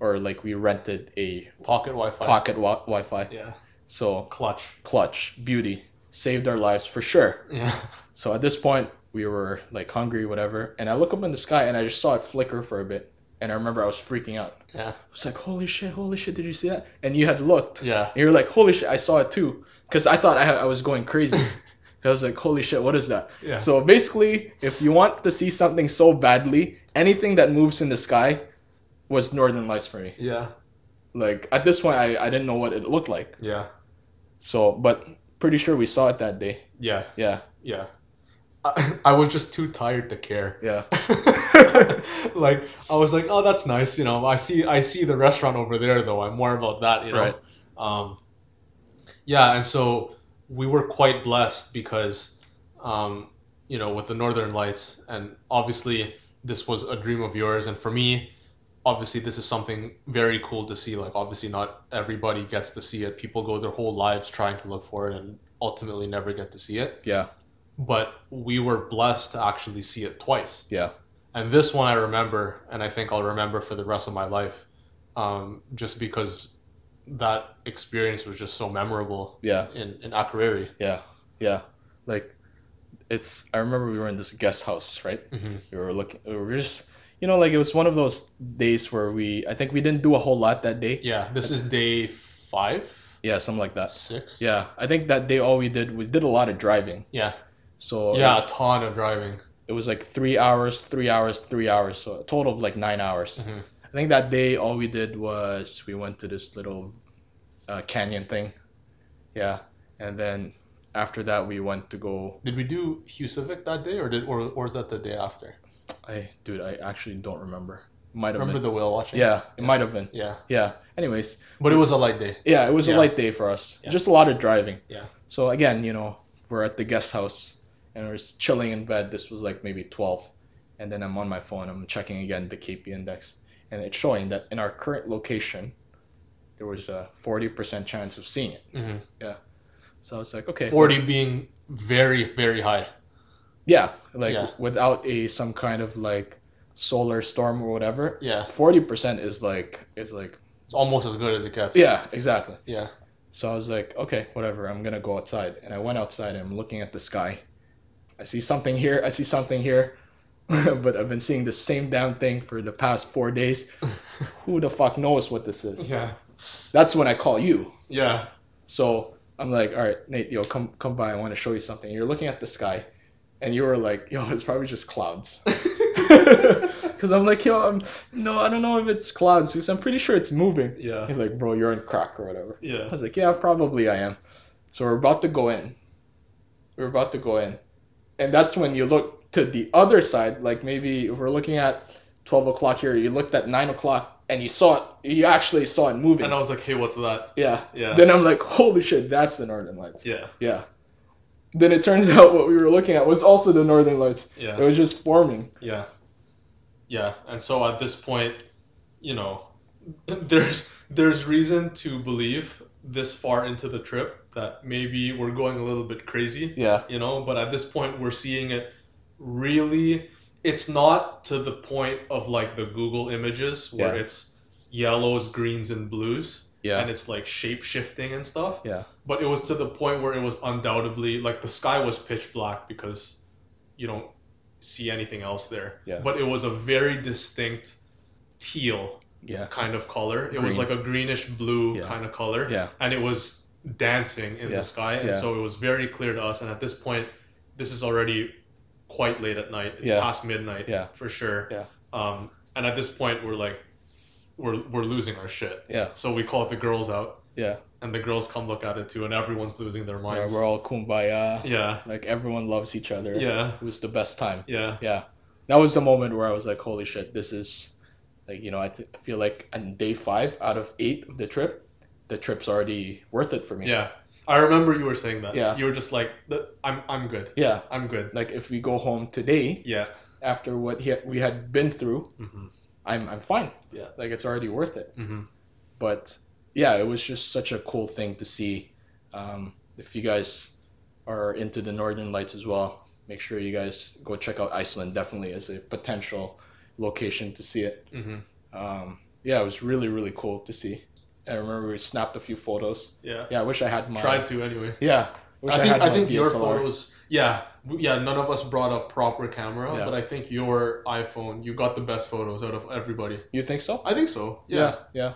or like we rented a Pocket Wi-Fi. pocket wa- Wi-Fi. Yeah. So Clutch. clutch, beauty, saved our lives for sure. Yeah. So at this point, we were like hungry, whatever, and I look up in the sky and I just saw it flicker for a bit, and I remember I was freaking out. Yeah. I was like, holy shit, holy shit, did you see that? And you had looked. Yeah. And you were like, holy shit, I saw it too. Because I thought I, I was going crazy. I was like, holy shit, what is that? Yeah. So basically, if you want to see something so badly, anything that moves in the sky was Northern Lights for me. Yeah. Like, at this point, I, I didn't know what it looked like. Yeah. So, but pretty sure we saw it that day. Yeah. Yeah, Yeah. I, I was just too tired to care. yeah, like I was like, oh, that's nice. You know, I see I see the restaurant over there though. I'm more about that. You know. Right. Um, yeah, and so we were quite blessed because, um, you know, with the Northern Lights, and obviously this was a dream of yours, and for me, obviously this is something very cool to see. Like obviously not everybody gets to see it. People go their whole lives trying to look for it and ultimately never get to see it. yeah, But we were blessed to actually see it twice. yeah, And this one I remember, and I think I'll remember for the rest of my life, um, just because that experience was just so memorable yeah, in, in Akureyri. yeah, yeah. Like, it's. I remember we were in this guest house, right? Mm-hmm. We were looking. We were just, you know, like it was one of those days where we. I think we didn't do a whole lot that day. Yeah, this is day five, Yeah, something like that. six. Yeah, I think that day all we did we did a lot of driving. Yeah, So yeah, a ton of driving. it was like three hours, three hours, three hours. So a total of like nine hours. Mhm. I think that day all we did was we went to this little uh, canyon thing. Yeah, and then after that we went to go. Did we do Husavik that day, or did or, or was that the day after? I dude, I actually don't remember. Might have Remember been. the whale watching? yeah, it might have been. Yeah, Yeah. Anyways, but it was a light day. yeah, it was Yeah. a light day for us. Yeah. Just a lot of driving. Yeah. So again, you know, we're at the guest house and we're just chilling in bed. This was like maybe 12. And then I'm on my phone. I'm checking again the KP index. And it's showing that in our current location, there was a 40% chance of seeing it. hmm Yeah. So I was like, okay. Forty being very very high. Yeah. Like Yeah. without a some kind of like solar storm or whatever. Yeah, 40% is like, it's like, it's almost as good as it gets. yeah, exactly. Yeah. So I was like, okay, whatever, I'm gonna go outside. And I went outside and I'm looking at the sky. I see something here, I see something here. but I've been seeing the same damn thing for the past four days. Who the fuck knows what this is? Yeah. That's when I call you. Yeah. So I'm like, all right, Nate, yo, come come by. I want to show you something. You're looking at the sky, and you were like, yo, it's probably just clouds. Because I'm like, yo, I'm no, I don't know if it's clouds because I'm pretty sure it's moving. Yeah. You're like, bro, you're in crack or whatever. Yeah. I was like, yeah, probably I am. So we're about to go in. We're about to go in. And that's when you look to the other side, like maybe if we're looking at 12 o'clock here, you looked at 9 o'clock and you saw it, you actually saw it moving. And I was like, hey, what's that? yeah. Yeah. Then I'm like, holy shit, that's the Northern Lights. Yeah. Yeah. Then it turns out what we were looking at was also the Northern Lights. Yeah. It was just forming. Yeah. Yeah. And so at this point, you know, there's there's reason to believe this far into the trip that maybe we're going a little bit crazy. Yeah. You know, but at this point we're seeing it really it's not to the point of like the Google images where Yeah. it's yellows, greens and blues Yeah. and it's like shape shifting and stuff. Yeah. But it was to the point where it was undoubtedly like the sky was pitch black because you don't see anything else there. Yeah. But it was a very distinct teal Yeah. kind of color. It was like a greenish blue Yeah. kind of color. Yeah. And it was dancing in Yeah. the sky. And Yeah. so it was very clear to us. And at this point, this is already quite late at night. It's Yeah. past midnight Yeah. for sure. Yeah. Um, and at this point, we're like, we're, we're losing our shit. Yeah. So we call the girls out. Yeah. And the girls come look at it too, and everyone's losing their minds. Yeah, we're all kumbaya. Yeah, Like everyone loves each other. yeah, It was the best time. yeah, Yeah. That was the moment where I was like, holy shit, this is like, you know, I, th- I feel like on day five out of eight of the trip, the trip's already worth it for me. yeah. I remember you were saying that. Yeah. You were just like, I'm, I'm good. Yeah. I'm good. Like if we go home today Yeah. after what he, we had been through, hmm I'm, I'm fine. Yeah. Like it's already worth it. hmm But yeah, it was just such a cool thing to see. Um, if you guys are into the Northern Lights as well, make sure you guys go check out Iceland. Definitely as a potential location to see it. hmm Um, yeah, it was really really cool to see. I remember we snapped a few photos. Yeah. Yeah, I wish I had my. Tried to anyway. Yeah. Wish I think I my think your photos. Yeah, yeah. None of us brought a proper camera, Yeah. but I think your iPhone, you got the best photos out of everybody. You think so? I think so. yeah. Yeah. Yeah.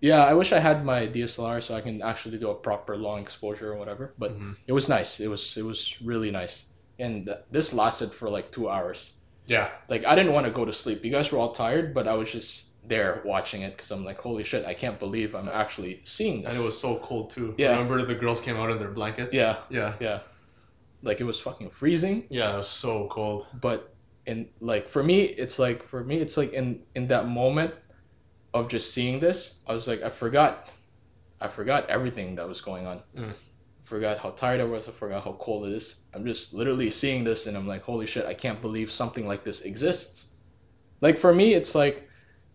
Yeah, I wish I had my DSLR so I can actually do a proper long exposure or whatever. But Mhm. it was nice. It was it was really nice. And th- this lasted for like two hours. Yeah. Like I didn't want to go to sleep. You guys were all tired, but I was just there watching it because I'm like, holy shit, I can't believe I'm actually seeing this. And it was so cold too. Yeah. Remember the girls came out in their blankets? Yeah, Yeah. yeah. Like it was fucking freezing, Yeah, it was so cold. but in like for me, it's like for me, it's like in in that moment of just seeing this, I was like, I forgot, I forgot everything that was going on. Mm. Forgot how tired I was. I forgot how cold it is. I'm just literally seeing this, and I'm like, holy shit, I can't believe something like this exists. Like for me, it's like,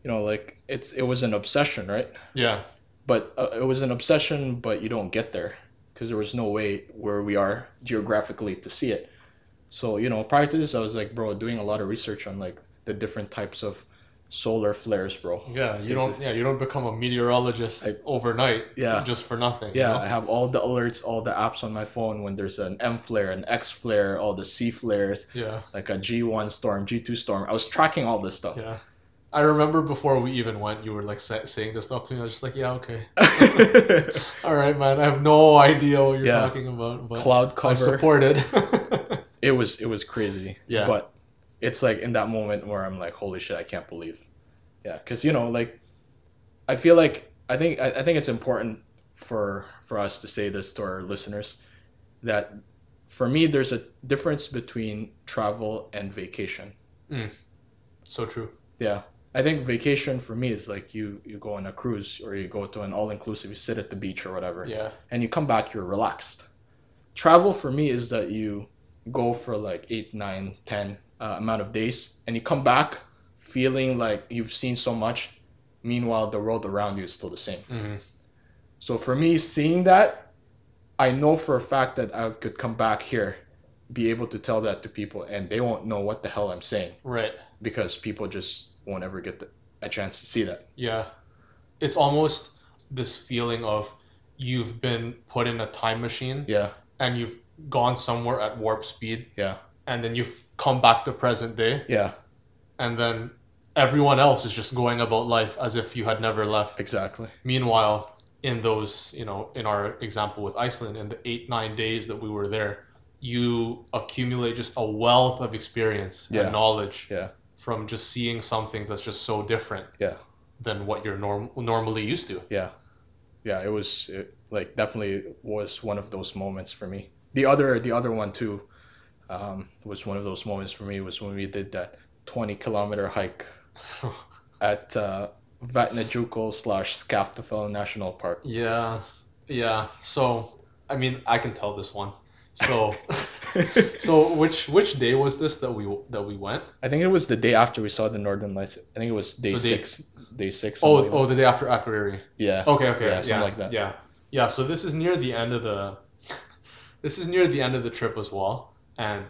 you know, like it's it was an obsession, right? Yeah. but uh, it was an obsession but you don't get there because there was no way where we are geographically to see it so you know prior to this i was like bro doing a lot of research on like the different types of solar flares bro Yeah. You don't. Yeah. You don't become a meteorologist I- overnight. Yeah. Just for nothing. you yeah know? i have all the alerts all the apps on my phone when there's an m flare an x flare all the c flares Yeah. like a g1 storm g2 storm i was tracking all this stuff Yeah. I remember before we even went, you were like sa- saying this stuff to me. I was just like, yeah, okay. All right, man. I have no idea what you're Yeah. talking about, but cloud I cover support it. it was it was crazy. Yeah. But it's like in that moment where I'm like, holy shit, I can't believe. Yeah, because you know, like, I feel like I think I, I think it's important for for us to say this to our listeners that for me there's a difference between travel and vacation. Mm. so true. Yeah. I think vacation for me is like you you go on a cruise or you go to an all inclusive, you sit at the beach or whatever Yeah. and you come back you're relaxed travel for me is that you go for like eight nine ten uh, amount of days and you come back feeling like you've seen so much meanwhile the world around you is still the same hmm so for me seeing that i know for a fact that i could come back here be able to tell that to people and they won't know what the hell i'm saying Right. because people just won't ever get the, a chance to see that Yeah. It's almost this feeling of you've been put in a time machine yeah and you've gone somewhere at warp speed yeah and then you've come back to present day yeah and then everyone else is just going about life as if you had never left. exactly Meanwhile, in those, you know, in our example with Iceland, in the eight, nine days that we were there, you accumulate just a wealth of experience Yeah. and knowledge Yeah. From just seeing something that's just so different Yeah. than what you're norm- normally used to. yeah yeah it was it, like definitely was one of those moments for me the other the other one too um, was one of those moments for me was when we did that 20 kilometer hike at uh, Vatnajökull slash Skaftafell National Park. yeah, yeah. So, I mean, I can tell this one. So, so which which day was this that we that we went? I think it was the day after we saw the Northern Lights. I think it was day So day- six. Day six. Oh, something like oh, the day after Akureyri. yeah. Okay, okay, Yeah, yeah, like that. Yeah, yeah. So this is near the end of the, this is near the end of the trip as well, and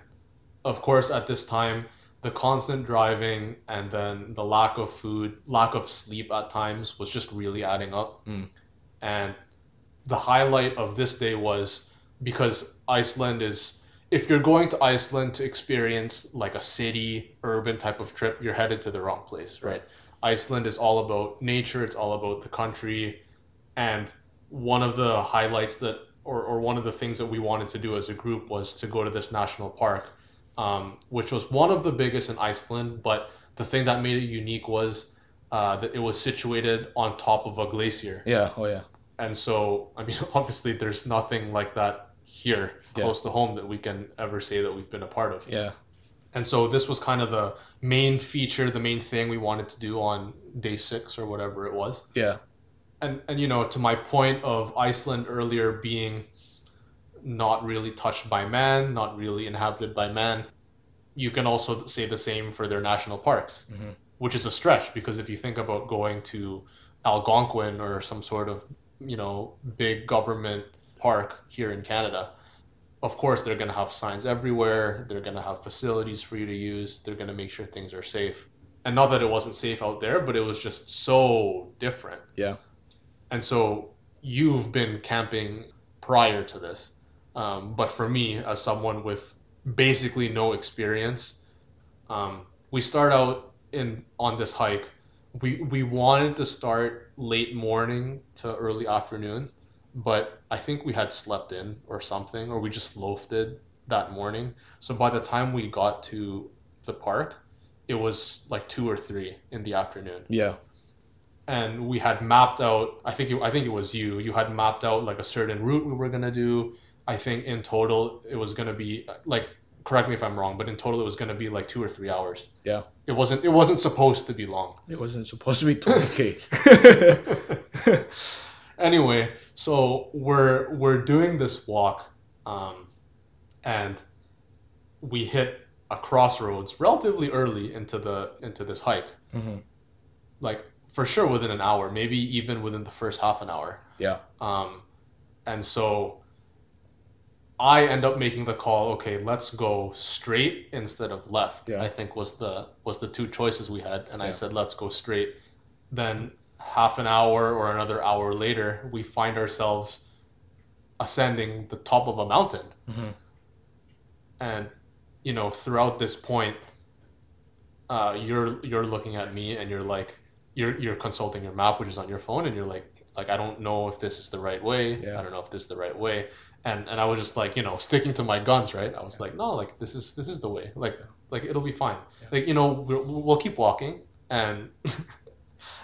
of course at this time the constant driving and then the lack of food, lack of sleep at times was just really adding up, Mm. and the highlight of this day was because Iceland is. If you're going to Iceland to experience like a city, urban type of trip, you're headed to the wrong place, right? Iceland is all about nature, it's all about the country, and one of the highlights that, or, or one of the things that we wanted to do as a group was to go to this national park, um, which was one of the biggest in Iceland, but the thing that made it unique was uh, that it was situated on top of a glacier. Yeah. Oh yeah. And so, I mean, obviously, there's nothing like that here Yeah. close to home that we can ever say that we've been a part of. Yeah. And so this was kind of the main feature, the main thing we wanted to do on day six or whatever it was. Yeah. And and you know, to my point of Iceland earlier being not really touched by man, not really inhabited by man, you can also say the same for their national parks, Mhm. which is a stretch because if you think about going to Algonquin or some sort of you know big government park here in Canada, of course they're going to have signs everywhere they're going to have facilities for you to use they're going to make sure things are safe and not that it wasn't safe out there but it was just so different Yeah. And so you've been camping prior to this. Um, but for me, as someone with basically no experience, um, we start out in on this hike. We we wanted to start late morning to early afternoon, but I think we had slept in or something, or we just loafed it that morning. So by the time we got to the park, it was like two or three in the afternoon Yeah. and we had mapped out I think it, I think it was you you had mapped out like a certain route we were gonna do I think in total it was gonna be like correct me if I'm wrong but in total it was gonna be like two or three hours Yeah. it wasn't it wasn't supposed to be long It wasn't supposed to be 20k. anyway so we're we're doing this walk um, and we hit a crossroads relatively early into the into this hike hmm like for sure within an hour maybe even within the first half an hour Yeah. Um, and so I end up making the call. Okay, let's go straight instead of left. Yeah. I think was the was the two choices we had, and I said let's go straight. Then half an hour or another hour later, we find ourselves ascending the top of a mountain, hmm and you know throughout this point, uh, you're you're looking at me and you're like you're you're consulting your map, which is on your phone, and you're like like I don't know if this is the right way. Yeah. I don't know if this is the right way. And and I was just like you know sticking to my guns, right? I was like no, like this is this is the way. Like like it'll be fine. Yeah. Like you know we'll, we'll keep walking and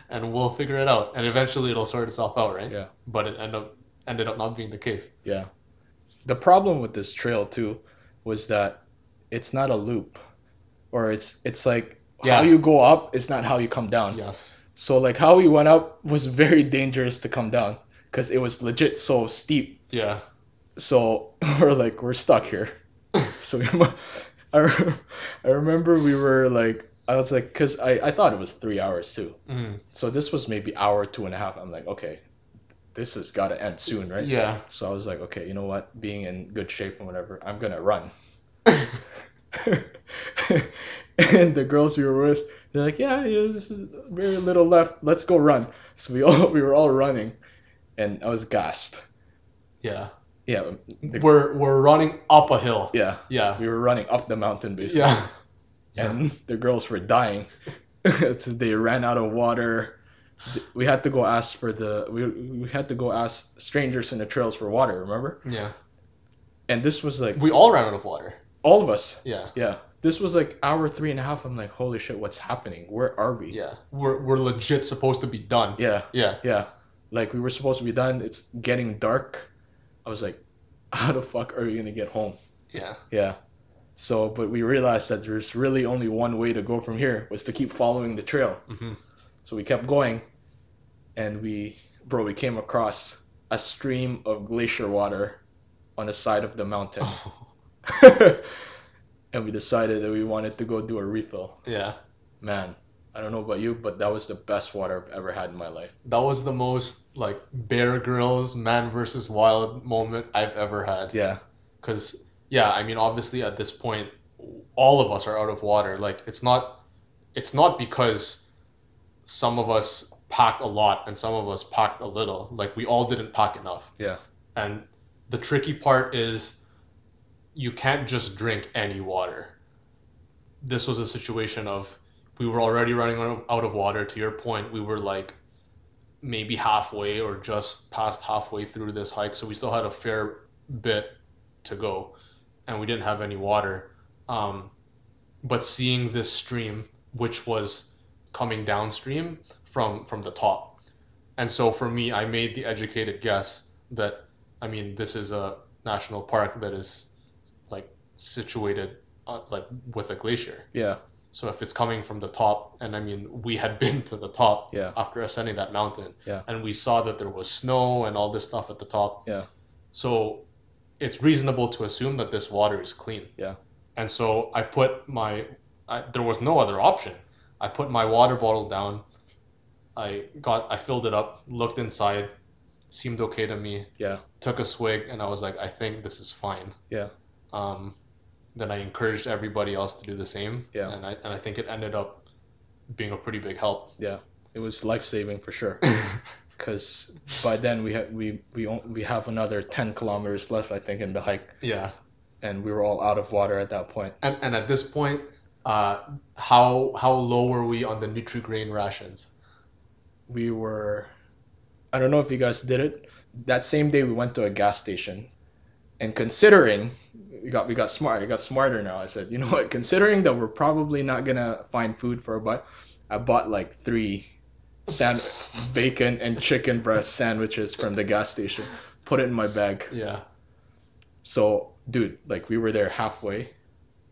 and we'll figure it out, and eventually it'll sort itself out, right? Yeah. But it ended up ended up not being the case. Yeah. The problem with this trail too was that it's not a loop, or it's it's like Yeah. how you go up is not how you come down. Yes. So like how we went up was very dangerous to come down because it was legit so steep. Yeah. So we're like we're stuck here. So we, I I remember we were like I was like because I I thought it was three hours too. Mhm. So this was maybe hour two and a half. I'm like okay, this has got to end soon, right? Yeah. So I was like, okay, you know what? Being in good shape and whatever, I'm gonna run. and the girls we were with, they're like, yeah, yeah, this is very little left. Let's go run. So we all we were all running, and I was gassed. yeah. Yeah, the, We're we're running up a hill. yeah, Yeah. we were running up the mountain basically. Yeah. And the girls were dying. so they ran out of water. We had to go ask for the we we had to go ask strangers in the trails for water. Remember? Yeah. And this was like We all ran out of water. all of us. Yeah. Yeah. This was like hour three and a half. I'm like, holy shit, what's happening? Where are we? Yeah. We're we're legit supposed to be done. Yeah. Yeah. Yeah. Like we were supposed to be done. It's getting dark. I was like, how the fuck are we gonna get home? Yeah. Yeah. So, but we realized that there's really only one way to go from here was to keep following the trail. hmm So we kept going, and we, bro, we came across a stream of glacier water on the side of the mountain, and we decided that we wanted to go do a refill. yeah. Man, I don't know about you, but that was the best water I've ever had in my life. That was the most like Bear Grylls man versus wild moment I've ever had. Yeah. Cause yeah, I mean obviously at this point all of us are out of water. Like it's not it's not because some of us packed a lot and some of us packed a little. Like we all didn't pack enough. Yeah. And the tricky part is you can't just drink any water. This was a situation of we were already running out of, out of water. To your point, we were like maybe halfway or just past halfway through this hike, so we still had a fair bit to go, and we didn't have any water. Um, but seeing this stream, which was coming downstream from from the top, and so for me, I made the educated guess that I mean this is a national park that is like situated uh, like with a glacier. Yeah. So if it's coming from the top, and I mean, we had been to the top Yeah. after ascending that mountain, Yeah. and we saw that there was snow and all this stuff at the top. Yeah. So it's reasonable to assume that this water is clean. Yeah. And so I put my, I, there was no other option. I put my water bottle down. I got, I filled it up, looked inside, seemed okay to me. Yeah. Took a swig, and I was like, I think this is fine. Yeah. Um, then I encouraged everybody else to do the same. Yeah. And I and I think it ended up being a pretty big help. Yeah. It was life saving for sure. because by then we have we we on- we have another 10 kilometers left, I think, in the hike, Yeah. and we were all out of water at that point. And and at this point, uh, how how low were we on the Nutri-Grain rations? We were, I don't know if you guys did it. That same day we went to a gas station, and considering we got we got smart, I got smarter now. I said, you know what? Considering that we're probably not gonna find food for a bite, I bought like three sand bacon and chicken breast sandwiches from the gas station. Put it in my bag. Yeah. So, dude, like we were there halfway,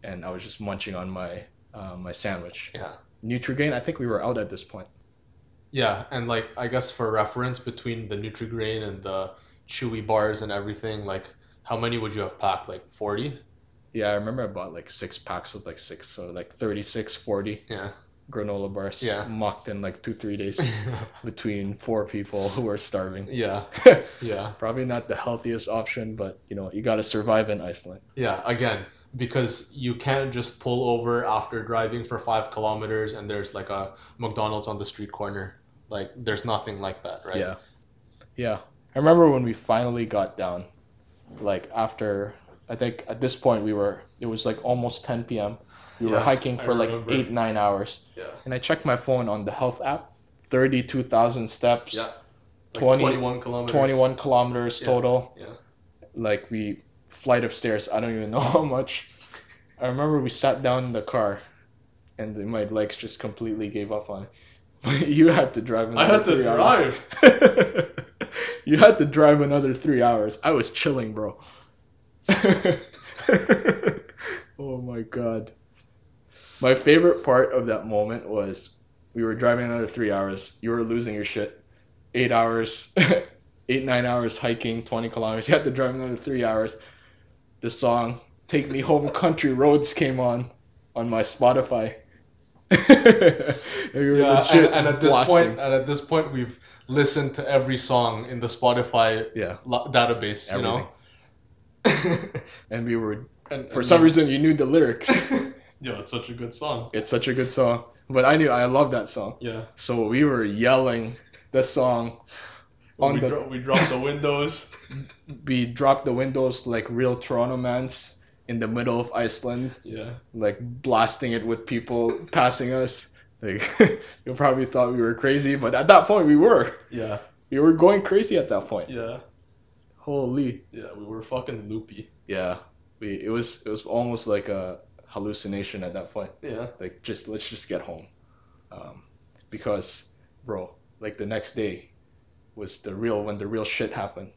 and I was just munching on my uh, my sandwich. Yeah. Nutrigrain, I think we were out at this point. Yeah, and like I guess for reference between the Nutri-Grain and the chewy bars and everything, like how many would you have packed? Like 40? Yeah, I remember I bought like six packs of like six, so like 36, 40 Yeah. Granola bars. Yeah. Mocked in like two, three days between four people who are starving. yeah. Yeah. Probably not the healthiest option, but you know, you gotta survive in Iceland. Yeah, again, because you can't just pull over after driving for five kilometers and there's like a McDonald's on the street corner. Like, there's nothing like that, right? Yeah. Yeah. I remember when we finally got down, like after, I think at this point we were, it was like almost 10 p.m. We were hiking for like eight, nine hours. Yeah. And I checked my phone on the health app, 32,000 steps, Yeah. Like 20 21 kilometers. 21 kilometers Yeah. total. Yeah. Like we, flight of stairs, I don't even know how much. I remember we sat down in the car and my legs just completely gave up on it. you had to drive I had to hours. you had to drive another three hours. I was chilling, bro. oh my god. My favorite part of that moment was we were driving another three hours. You were losing your shit. Eight hours, eight, nine hours hiking, 20 kilometers. You had to drive another three hours. The song Take Me Home Country Roads came on on my Spotify. and we were Yeah, and, and at this blasting. point, and at this point, we've listened to every song in the Spotify yeah, lo- database. You know. and we were and, for some reason you knew the lyrics. Yeah, it's such a good song. it's such a good song, but I knew I love that song. Yeah. So we were yelling the song on we, the dro- we dropped the windows. we dropped the windows like real Toronto mans in the middle of Iceland, Yeah. like blasting it with people passing us. Like you probably thought we were crazy, but at that point we were. Yeah. We were going crazy at that point. Yeah. Holy. Yeah. We were fucking loopy. Yeah. We it was it was almost like a hallucination at that point. Yeah. Like just let's just get home. Um, because bro, like the next day was the real when the real shit happened.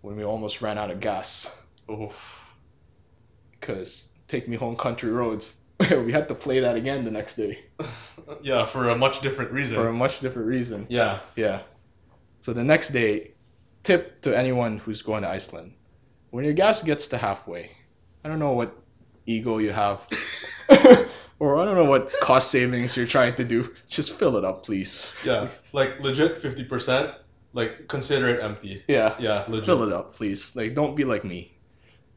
When we almost ran out of gas. Oof. Cause take me home country roads. we had to play that again the next day yeah, for a much different reason. for a much different reason. yeah. Yeah. So the next day, tip to anyone who's going to Iceland: when your gas gets to halfway, I don't know what ego you have, or I don't know what cost savings you're trying to do. Just fill it up, please. Yeah. Like legit 50%. Like consider it empty. Yeah. Yeah. Legit. Fill it up, please. Like, don't be like me.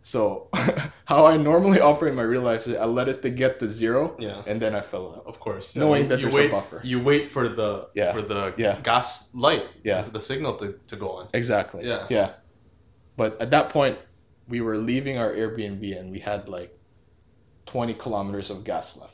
So, how I normally operate in my real life is I let it to get to zero, Yeah. and then I fill it up. Of course. Knowing you- that you there's a buffer. You wait for the Yeah. for the Yeah. gas light. Yeah. The signal to, to go on. Exactly. Yeah. Yeah. But at that point, we were leaving our Airbnb and we had like 20 kilometers of gas left.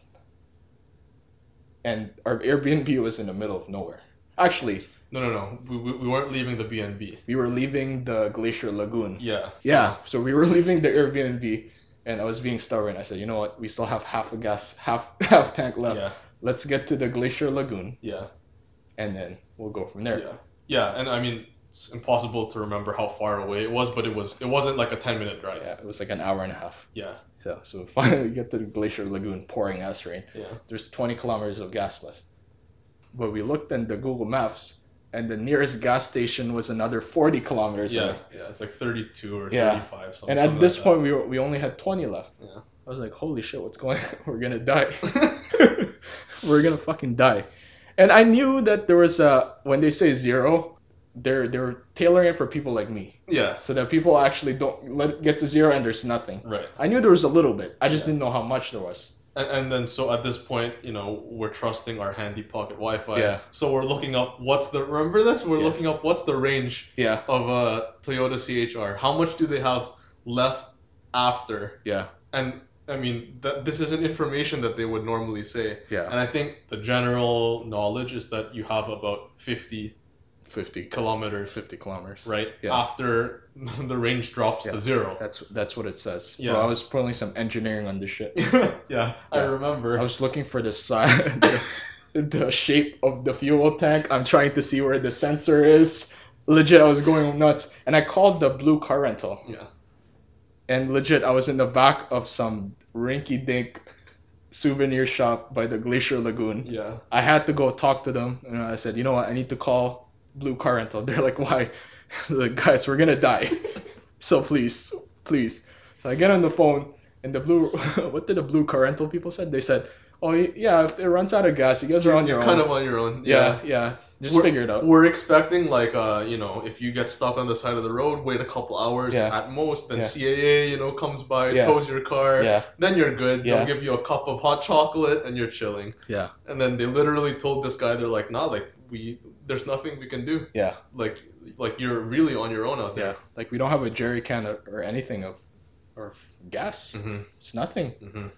And our Airbnb was in the middle of nowhere. Actually, No, no, no. We, we, we weren't leaving the BNB. we were leaving the Glacier Lagoon. Yeah. Yeah. So we were leaving the Airbnb and I was being stubborn. I said, you know what? We still have half a gas, half half tank left. Yeah. Let's get to the Glacier Lagoon Yeah. and then we'll go from there. Yeah. Yeah. And I mean, it's impossible to remember how far away it was, but it was. It wasn't like a ten minute drive. Yeah, it was like an hour and a half. Yeah. So, so finally we get to the Glacier Lagoon, pouring ass rain. Yeah. There's 20 kilometers of gas left. But we looked in the Google Maps, and the nearest gas station was another 40 kilometers Yeah. away. Yeah. It's like thirty two or Yeah. thirty five. Something. And at something this like point, we were, we only had 20 left. Yeah. I was like, holy shit, what's going on? We're gonna die. we're gonna fucking die. And I knew that there was a when they say zero, they're they're tailoring it for people like me. Yeah. so that people actually don't let get to zero and there's nothing. Right. I knew there was a little bit. I just Yeah. didn't know how much there was. And, and then so at this point, you know, we're trusting our handy pocket Wi-Fi. Yeah. So we're looking up what's the remember this? We're Yeah. looking up what's the range Yeah. of a Toyota CHR. How much do they have left after? Yeah. And I mean, that this isn't information that they would normally say. Yeah. And I think the general knowledge is that you have about 50 50 kilometers, 50 kilometers. right? Yeah. After the range drops Yeah. to zero. That's that's what it says. Yeah. Bro, I was pulling some engineering on this shit. yeah, I remember. I was looking for the size, the, the shape of the fuel tank. I'm trying to see where the sensor is. Legit, I was going nuts, and I called the blue car rental. Yeah. And legit, I was in the back of some rinky-dink souvenir shop by the Glacier Lagoon. Yeah. I had to go talk to them, and I said, you know what, I need to call Blue Car Rental. They're like, why? Like, guys, we're gonna die. so please, please. So I get on the phone, and the blue, what did the Blue Car Rental people said? They said, oh yeah, if it runs out of gas, you guys are on your own. Kind of on your own. yeah, yeah. Just we're, figure it out. We're expecting like uh, you know, if you get stuck on the side of the road, wait a couple hours Yeah. at most, then Yeah. CAA, you know, comes by, Yeah. tows your car, Yeah, then you're good. Yeah. They'll give you a cup of hot chocolate and you're chilling. yeah, And then they literally told this guy, they're like, nah, like we, there's nothing we can do. yeah, Like, like you're really on your own out there. yeah. there. Like we don't have a jerry can or, or anything of, or gas. Mhm. It's nothing. Mhm.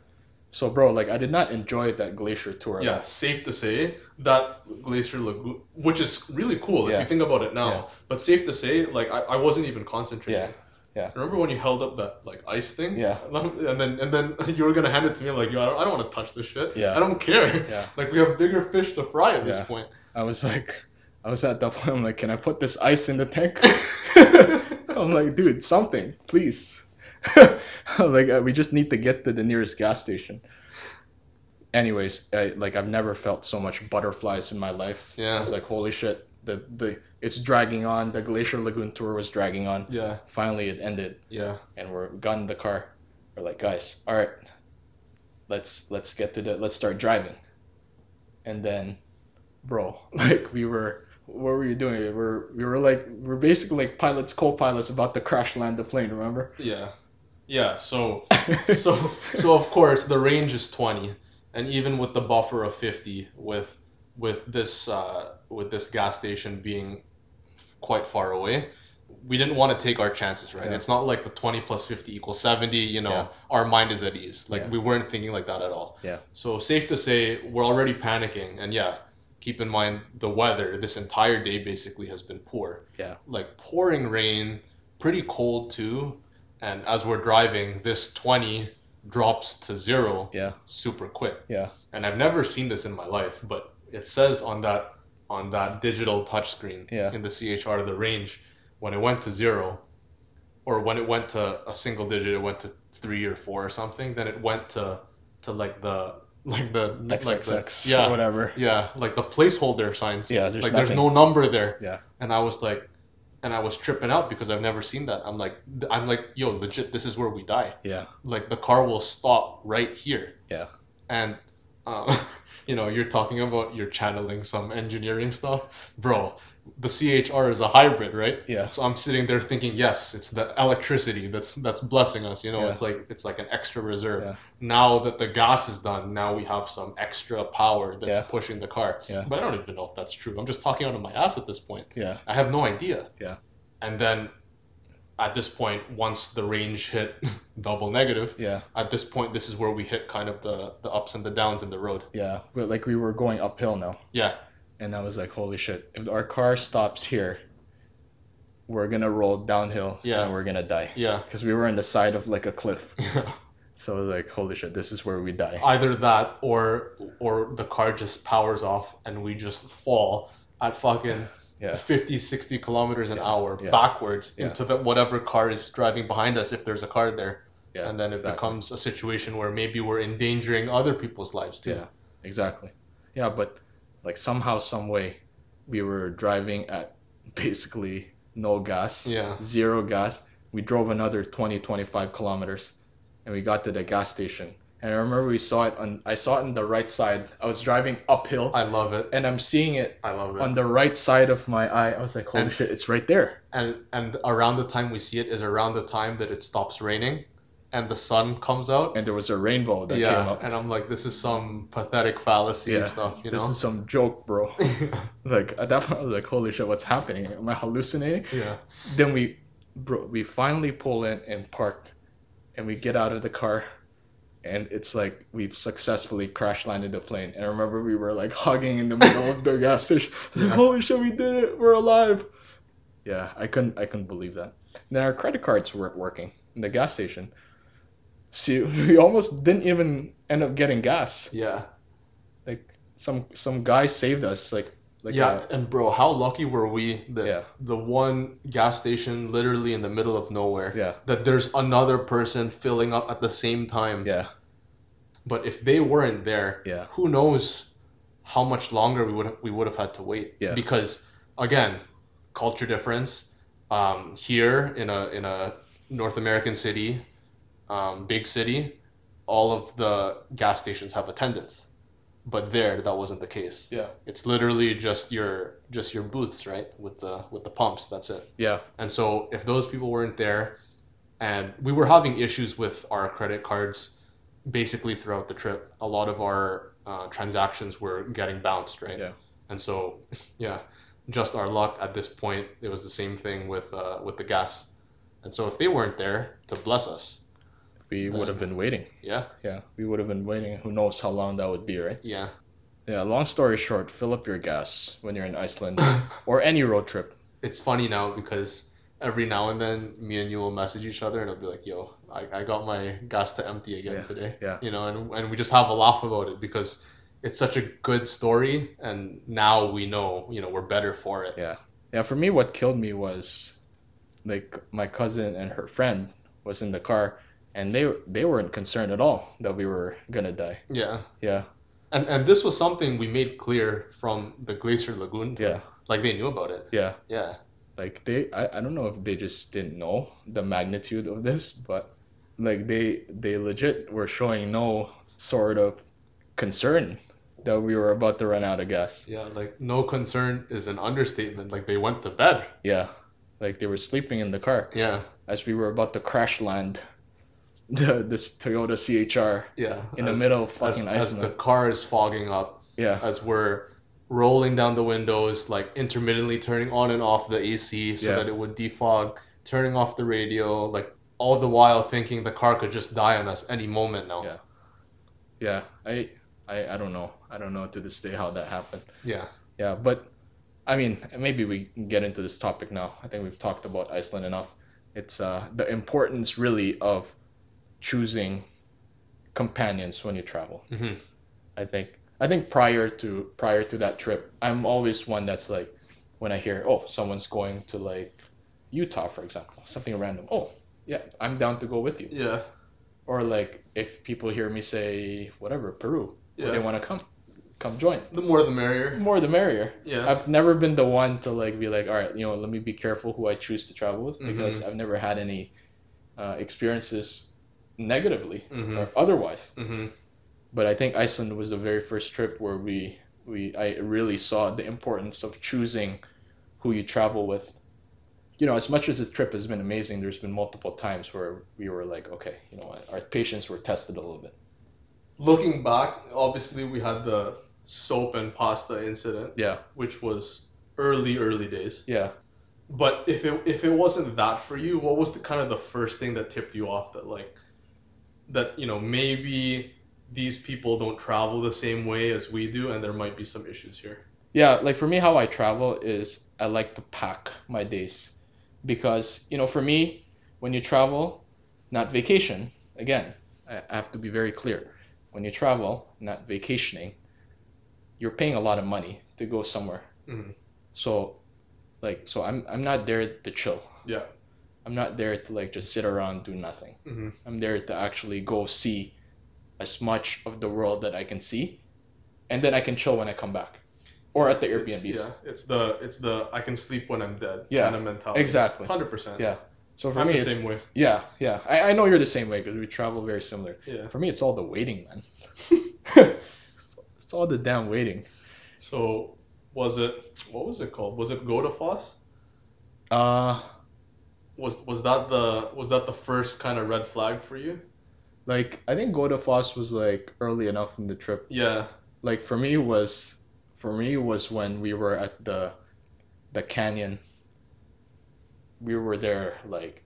So bro, like I did not enjoy that glacier tour. at Yeah, safe to say that Glacier Lagoon, which is really cool if you think about it now. Yeah. But safe to say, like I, I wasn't even concentrating. Yeah, yeah. Remember when you held up that like ice thing? Yeah. And then and then you were gonna hand it to me. I'm like, yo, I don't, I don't want to touch this shit. Yeah. I don't care. Yeah. Like we have bigger fish to fry at this Yeah. point. I was like, I was at that point. I'm like, can I put this ice in the tank? I'm like, dude, something, please. like, uh, we just need to get to the nearest gas station. Anyways, I, like I've never felt so much butterflies in my life. Yeah. I was like, holy shit, the the it's dragging on. The Glacier Lagoon tour was dragging on. Yeah. Finally, it ended, Yeah. and we're got in the car. We're like, guys, all right, let's let's get to the let's start driving. And then, bro, like we were, what were you doing? We were we were like we're basically like pilots, co-pilots about to crash land the plane. Remember? Yeah. Yeah. So so so of course the range is 20 and even with the buffer of 50 with with this uh, with this gas station being quite far away we didn't want to take our chances right Yeah. it's not like the 20 plus 50 equals 70 you know Yeah. our mind is at ease like Yeah. we weren't thinking like that at all Yeah. so safe to say we're already panicking and yeah keep in mind the weather this entire day basically has been poor Yeah. like pouring rain pretty cold too and as we're driving this 20 drops to zero Yeah. super quick Yeah. and I've never seen this in my life, but it says on that on that digital touchscreen Yeah. in the CHR the range when it went to zero, or when it went to a single digit, it went to three or four or something. Then it went to to like the like the like the, XXX yeah or whatever. yeah like the placeholder signs. Yeah, there's like there's no number there. Yeah. And I was like, and I was tripping out because I've never seen that. I'm like, I'm like, yo, legit, this is where we die Yeah. like the car will stop right here. Yeah. And um, you know, you're talking about you're channeling some engineering stuff, bro. The CHR is a hybrid, right? Yeah. So I'm sitting there thinking, yes, it's the electricity that's that's blessing us. You know, Yeah. it's like it's like an extra reserve. Yeah. Now that the gas is done, now we have some extra power that's Yeah. pushing the car. Yeah. But I don't even know if that's true. I'm just talking out of my ass at this point. Yeah. I have no idea. Yeah. And then at this point, once the range hit double negative, Yeah. at this point, this is where we hit kind of the, the ups and the downs in the road. Yeah. But like we were going uphill now. Yeah. And I was like, holy shit, if our car stops here, we're gonna roll downhill Yeah. and we're gonna die. Yeah. Because we were on the side of like a cliff. So I was like, holy shit, this is where we die. Either that or or the car just powers off and we just fall at fucking Yeah. 50, 60 kilometers an hour Yeah. backwards Yeah. into the whatever car is driving behind us if there's a car there. Yeah. and then it exactly. becomes a situation where maybe we're endangering other people's lives too. Yeah. Exactly. Yeah, but like somehow, some way, we were driving at basically no gas. Yeah. Zero gas. We drove another 20, 25 kilometers, and we got to the gas station. And I remember we saw it on. I saw it on the right side. I was driving uphill, I love it. and I'm seeing it I love it. on the right side of my eye. I was like, holy And- shit, it's right there. and and around the time we see it is around the time that it stops raining and the sun comes out. and there was a rainbow that came yeah, up. and I'm like, this is some pathetic fallacy yeah, stuff, you this know? is some joke, bro. like at that point, I was like, holy shit, what's happening? Am I hallucinating? yeah. Then we, bro, we finally pull in and park, and we get out of the car, and it's like we've successfully crash landed the plane. And I remember we were like hugging in the middle of the gas station. Like, Yeah. holy shit, we did it, we're alive. Yeah, I couldn't, I couldn't believe that. Then our credit cards weren't working in the gas station. See, we almost didn't even end up getting gas. Yeah. Like some some guy saved us. Like like yeah, uh, and bro, how lucky were we that Yeah. the one gas station literally in the middle of nowhere, yeah, that there's another person filling up at the same time. yeah, But if they weren't there, yeah, who knows how much longer we would we would have had to wait. Yeah. Because again, culture difference. Um, here in a in a North American city, um, big city, all of the gas stations have attendants. But there, that wasn't the case. yeah, It's literally just your just your booths, right? With the with the pumps. That's it. yeah, And so if those people weren't there, and we were having issues with our credit cards, basically throughout the trip, a lot of our uh, transactions were getting bounced, right? Yeah. And so, yeah, just our luck at this point. It was the same thing with uh, with the gas. And so if they weren't there to bless us, we would have been waiting. yeah, Yeah, we would have been waiting. Who knows how long that would be, right? yeah, Yeah. Long story short, fill up your gas when you're in Iceland or any road trip. it's funny now because every now and then me and you will message each other and I'll be like, yo, I, I got my gas to empty again Yeah, today. yeah. You know, and, and we just have a laugh about it because it's such a good story and now we know, you know, we're better for it. Yeah. Yeah, for me what killed me was like my cousin and her friend was in the car and they they weren't concerned at all that we were gonna die. Yeah. Yeah. And and this was something we made clear from the Glacier Lagoon. Yeah. Like they knew about it. Yeah. Yeah. Like they I, I don't know if they just didn't know the magnitude of this, but like they they legit were showing no sort of concern that we were about to run out of gas. Yeah, like no concern is an understatement. Like they went to bed. Yeah. Like they were sleeping in the car Yeah. as we were about to crash land the this Toyota CHR Yeah. in the middle of as, fucking as the car is fogging up. Yeah. as we're rolling down the windows, like intermittently turning on and off the AC so Yeah. that it would defog, turning off the radio, like all the while thinking the car could just die on us any moment now. Yeah. Yeah. I I I don't know. I don't know to this day how that happened. Yeah. Yeah, but I mean, maybe we can get into this topic now. I think we've talked about Iceland enough. It's uh, the importance really of choosing companions when you travel. hmm I think I think prior to prior to that trip, I'm always one that's like when I hear oh someone's going to like Utah for example, something random. Oh yeah, I'm down to go with you. Yeah. Or like if people hear me say whatever Peru, Yeah. they want to come, come join. The more the merrier. The more the merrier. Yeah. I've never been the one to like be like, all right, you know, let me be careful who I choose to travel with because Mhm. I've never had any uh, experiences negatively Mhm. or otherwise. hmm But I think Iceland was the very first trip where we we I really saw the importance of choosing who you travel with. You know, as much as this trip has been amazing, there's been multiple times where we were like, okay, you know our patience were tested a little bit. Looking back, obviously we had the soap and pasta incident, Yeah, which was early, early days. yeah. But if it if it wasn't that for you, what was the kind of the first thing that tipped you off that like that you know maybe these people don't travel the same way as we do and there might be some issues here. Yeah, like for me, how I travel is I like to pack my days because, you know, for me, when you travel, not vacation, again, I have to be very clear. When you travel, not vacationing, you're paying a lot of money to go somewhere. Mhm. So, like, so I'm I'm not there to chill. Yeah. I'm not there to like just sit around do nothing. hmm I'm there to actually go see as much of the world that I can see, and then I can chill when I come back, or at the It's, Airbnbs. yeah, it's the it's the I can sleep when I'm dead Yeah, kind of mentality. exactly. Hundred percent. Yeah. So for I'm me, the it's, same way. yeah, yeah. I, I know you're the same way because we travel very similar. Yeah. For me, it's all the waiting, man. it's all the damn waiting. So was it what was it called? Was it Godafoss? Uh, Was was that the was that the first kind of red flag for you? Like I think Godafoss was like early enough in the trip. Yeah. Like for me was for me was when we were at the the canyon. We were there like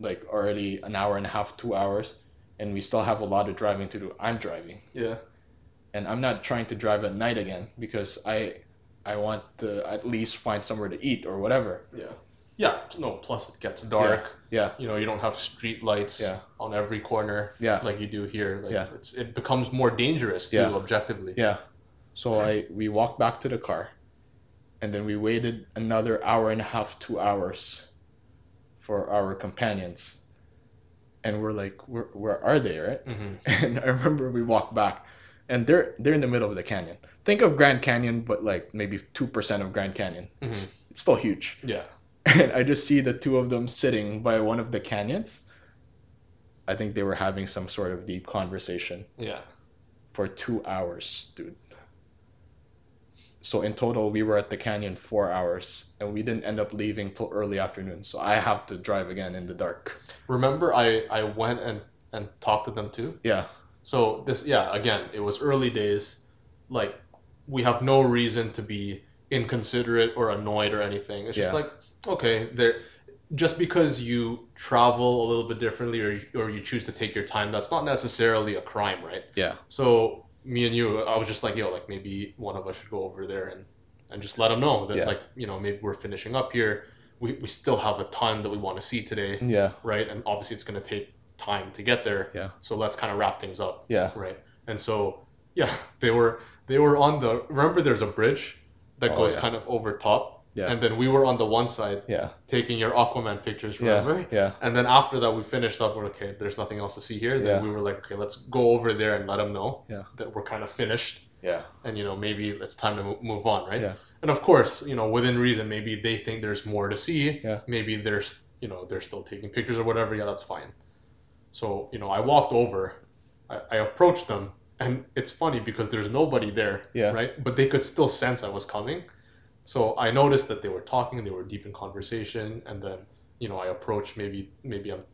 like already an hour and a half, two hours, and we still have a lot of driving to do. I'm driving. Yeah. and I'm not trying to drive at night again because I I want to at least find somewhere to eat or whatever. Yeah. Yeah. No. Plus, it gets dark. Yeah, You know, you don't have street lights Yeah. on every corner yeah, like you do here. Like Yeah. it's it becomes more dangerous too, Yeah. objectively. yeah. So I we walked back to the car, and then we waited another hour and a half, two hours, for our companions, and we're like, where where are they, right? Mm-hmm. And I remember we walked back, and they're they're in the middle of the canyon. Think of Grand Canyon, but like maybe two percent of Grand Canyon. Mm-hmm. It's still huge. Yeah. And I just see the two of them sitting by one of the canyons. I think they were having some sort of deep conversation Yeah. for two hours, dude. So in total, we were at the canyon four hours, and we didn't end up leaving till early afternoon. So I have to drive again in the dark. Remember, I I went and and talked to them too. Yeah, So this, yeah, again, it was early days. Like, we have no reason to be inconsiderate or annoyed or anything. It's just like, okay, there, just because you travel a little bit differently or or you choose to take your time, that's not necessarily a crime, right? yeah, So me and you, I was just like, yo, like maybe one of us should go over there and and just let them know that Yeah. like you know maybe we're finishing up here. We we still have a ton that we want to see today, yeah, right? And obviously it's gonna take time to get there. Yeah. So let's kind of wrap things up yeah, right? And so, yeah, they were they were on the. Remember, there's a bridge that Oh, goes yeah. kind of over top, yeah, and then we were on the one side yeah, taking your Aquaman pictures. Remember? yeah, yeah, And then after that, we finished up. We're okay. There's nothing else to see here. Then Yeah. we were like, okay, let's go over there and let them know Yeah. that we're kind of finished, yeah, and you know maybe it's time to move on, right? Yeah. And of course, you know, within reason, maybe they think there's more to see. Yeah. Maybe there's, you know, they're still taking pictures or whatever. Yeah, that's fine. So, you know, I walked over, I, I approached them, and it's funny because there's nobody there, Yeah. right? But they could still sense I was coming. So I noticed that they were talking, they were deep in conversation, and then, you know, I approached maybe maybe I'm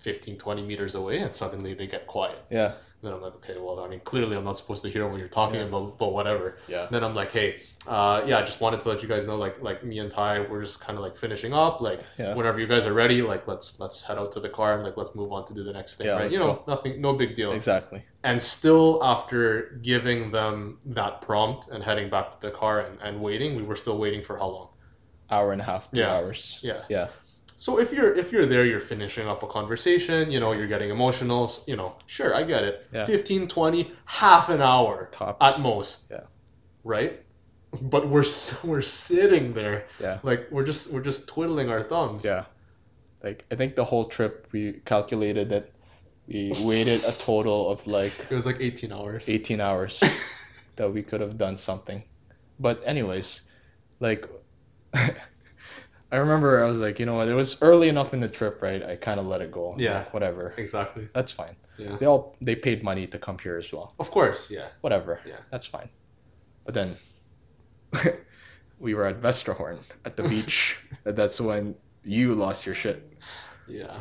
15, 20 meters away, and suddenly they get quiet. yeah, Then I'm like, okay, well, I mean, clearly I'm not supposed to hear what you're talking Yeah. about, but whatever. yeah, Then I'm like, hey, uh, yeah, I just wanted to let you guys know, like, like me and Ty, we're just kind of like finishing up. Like, Yeah. whenever you guys are ready, like, let's let's head out to the car and like let's move on to do the next thing, Yeah, right? You know, go. nothing, no big deal. exactly. And still, after giving them that prompt and heading back to the car and, and waiting, we were still waiting for how long? Hour and a half, two Yeah. hours. Yeah. Yeah, So if you're if you're there, you're finishing up a conversation, you know, you're getting emotional, you know, sure, I get it. Yeah. 15, 20, half an hour tops. at most. Yeah. Right? But we're we're sitting there Yeah. like we're just we're just twiddling our thumbs. Yeah. Like I think the whole trip we calculated that we waited a total of like It was like 18 hours. 18 hours that we could have done something. But anyways, like I remember I was like, you know what, it was early enough in the trip, right? I kind of let it go. Yeah. Like, whatever. Exactly. That's fine. Yeah. They all they paid money to come here as well. Of course, yeah. Whatever. Yeah. That's fine. But then we were at Vesterhorn at the beach. That's when you lost your shit. Yeah.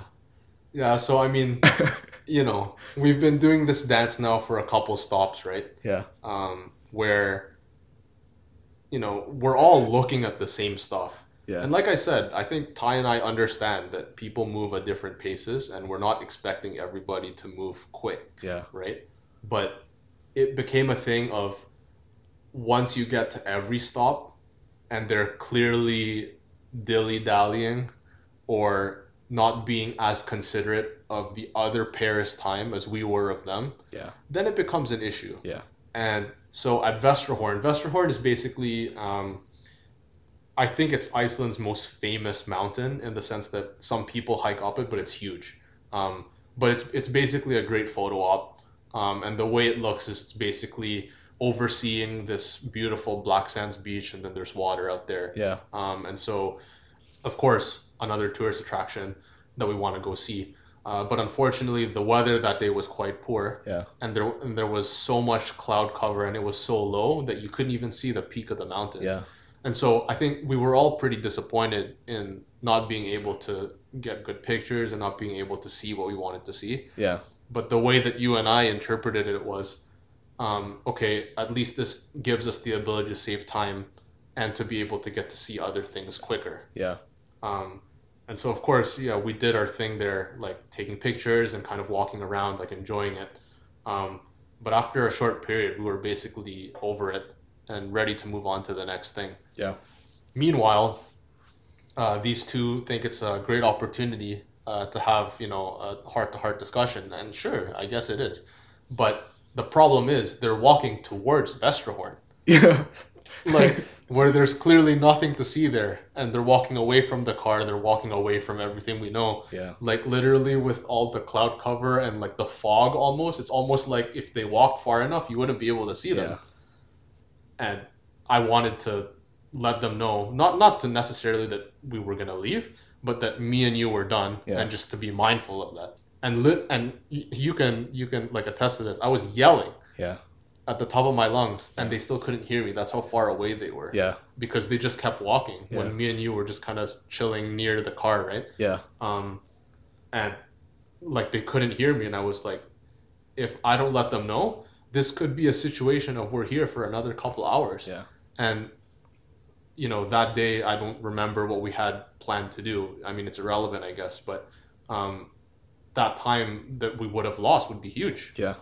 Yeah, so I mean, you know, we've been doing this dance now for a couple stops, right? yeah. Um, where you know, we're all looking at the same stuff. Yeah. And like I said, I think Ty and I understand that people move at different paces and we're not expecting everybody to move quick, yeah. right? But it became a thing of once you get to every stop and they're clearly dilly dallying or not being as considerate of the other pair's time as we were of them, Yeah. then it becomes an issue. Yeah. And so at Vesterhorn, Vesterhorn is basically, um, I think it's Iceland's most famous mountain in the sense that some people hike up it, but it's huge. Um, but it's it's basically a great photo op, um, and the way it looks is it's basically overseeing this beautiful black sands beach, and then there's water out there. Yeah. Um, and so, of course, another tourist attraction that we want to go see. Uh, but unfortunately, the weather that day was quite poor Yeah. and there and there was so much cloud cover and it was so low that you couldn't even see the peak of the mountain. Yeah. And so I think we were all pretty disappointed in not being able to get good pictures and not being able to see what we wanted to see. Yeah. But the way that you and I interpreted it was, um, okay, at least this gives us the ability to save time and to be able to get to see other things quicker. Yeah. Um, and so of course, yeah, we did our thing there, like taking pictures and kind of walking around, like enjoying it. Um, but after a short period, we were basically over it and ready to move on to the next thing. Yeah. Meanwhile, uh, these two think it's a great opportunity uh, to have, you know, a heart-to-heart discussion, and sure, I guess it is. But the problem is they're walking towards Vesterhorn, Yeah. like where there's clearly nothing to see there, and they're walking away from the car. They're walking away from everything we know. Yeah. Like literally with all the cloud cover and like the fog, almost. It's almost like if they walked far enough, you wouldn't be able to see them. Yeah. And I wanted to let them know, not not to necessarily that we were gonna leave, but that me and you were done, Yeah. and just to be mindful of that. And lit and y- you can you can like attest to this. I was yelling Yeah. at the top of my lungs, and they still couldn't hear me. That's how far away they were. Yeah. Because they just kept walking Yeah. when me and you were just kind of chilling near the car, right? Yeah. Um, and like they couldn't hear me, and I was like, if I don't let them know, this could be a situation of we're here for another couple hours. Yeah. And you know that day I don't remember what we had planned to do. I mean it's irrelevant, I guess, but um, that time that we would have lost would be huge. Yeah.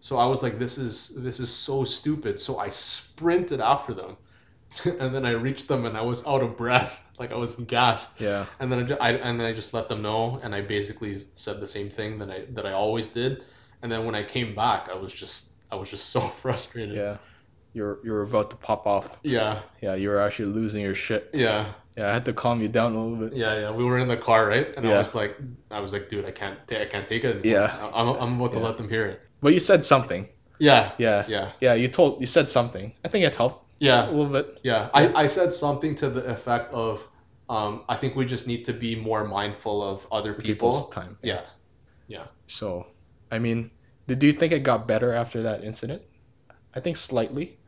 So I was like, this is this is so stupid. So I sprinted after them, and then I reached them, and I was out of breath, like I was gassed. Yeah. And then I, ju- I and then I just let them know, and I basically said the same thing that I that I always did. And then when I came back, I was just I was just so frustrated. Yeah. You're you're about to pop off. Yeah, Yeah. You were actually losing your shit. yeah, Yeah. I had to calm you down a little bit. yeah, yeah. We were in the car, right? And I was like, I was like, dude, I can't, ta- I can't take it. Anymore. Yeah. I'm, I'm about to Yeah. let them hear it. But you said something. Yeah, Yeah. yeah, Yeah. You told you said something. I think it helped Yeah. a yeah. little bit. Yeah, I, I said something to the effect of, um, I think we just need to be more mindful of other people. People's time. Yeah. Yeah. So, I mean, did you think it got better after that incident? I think slightly.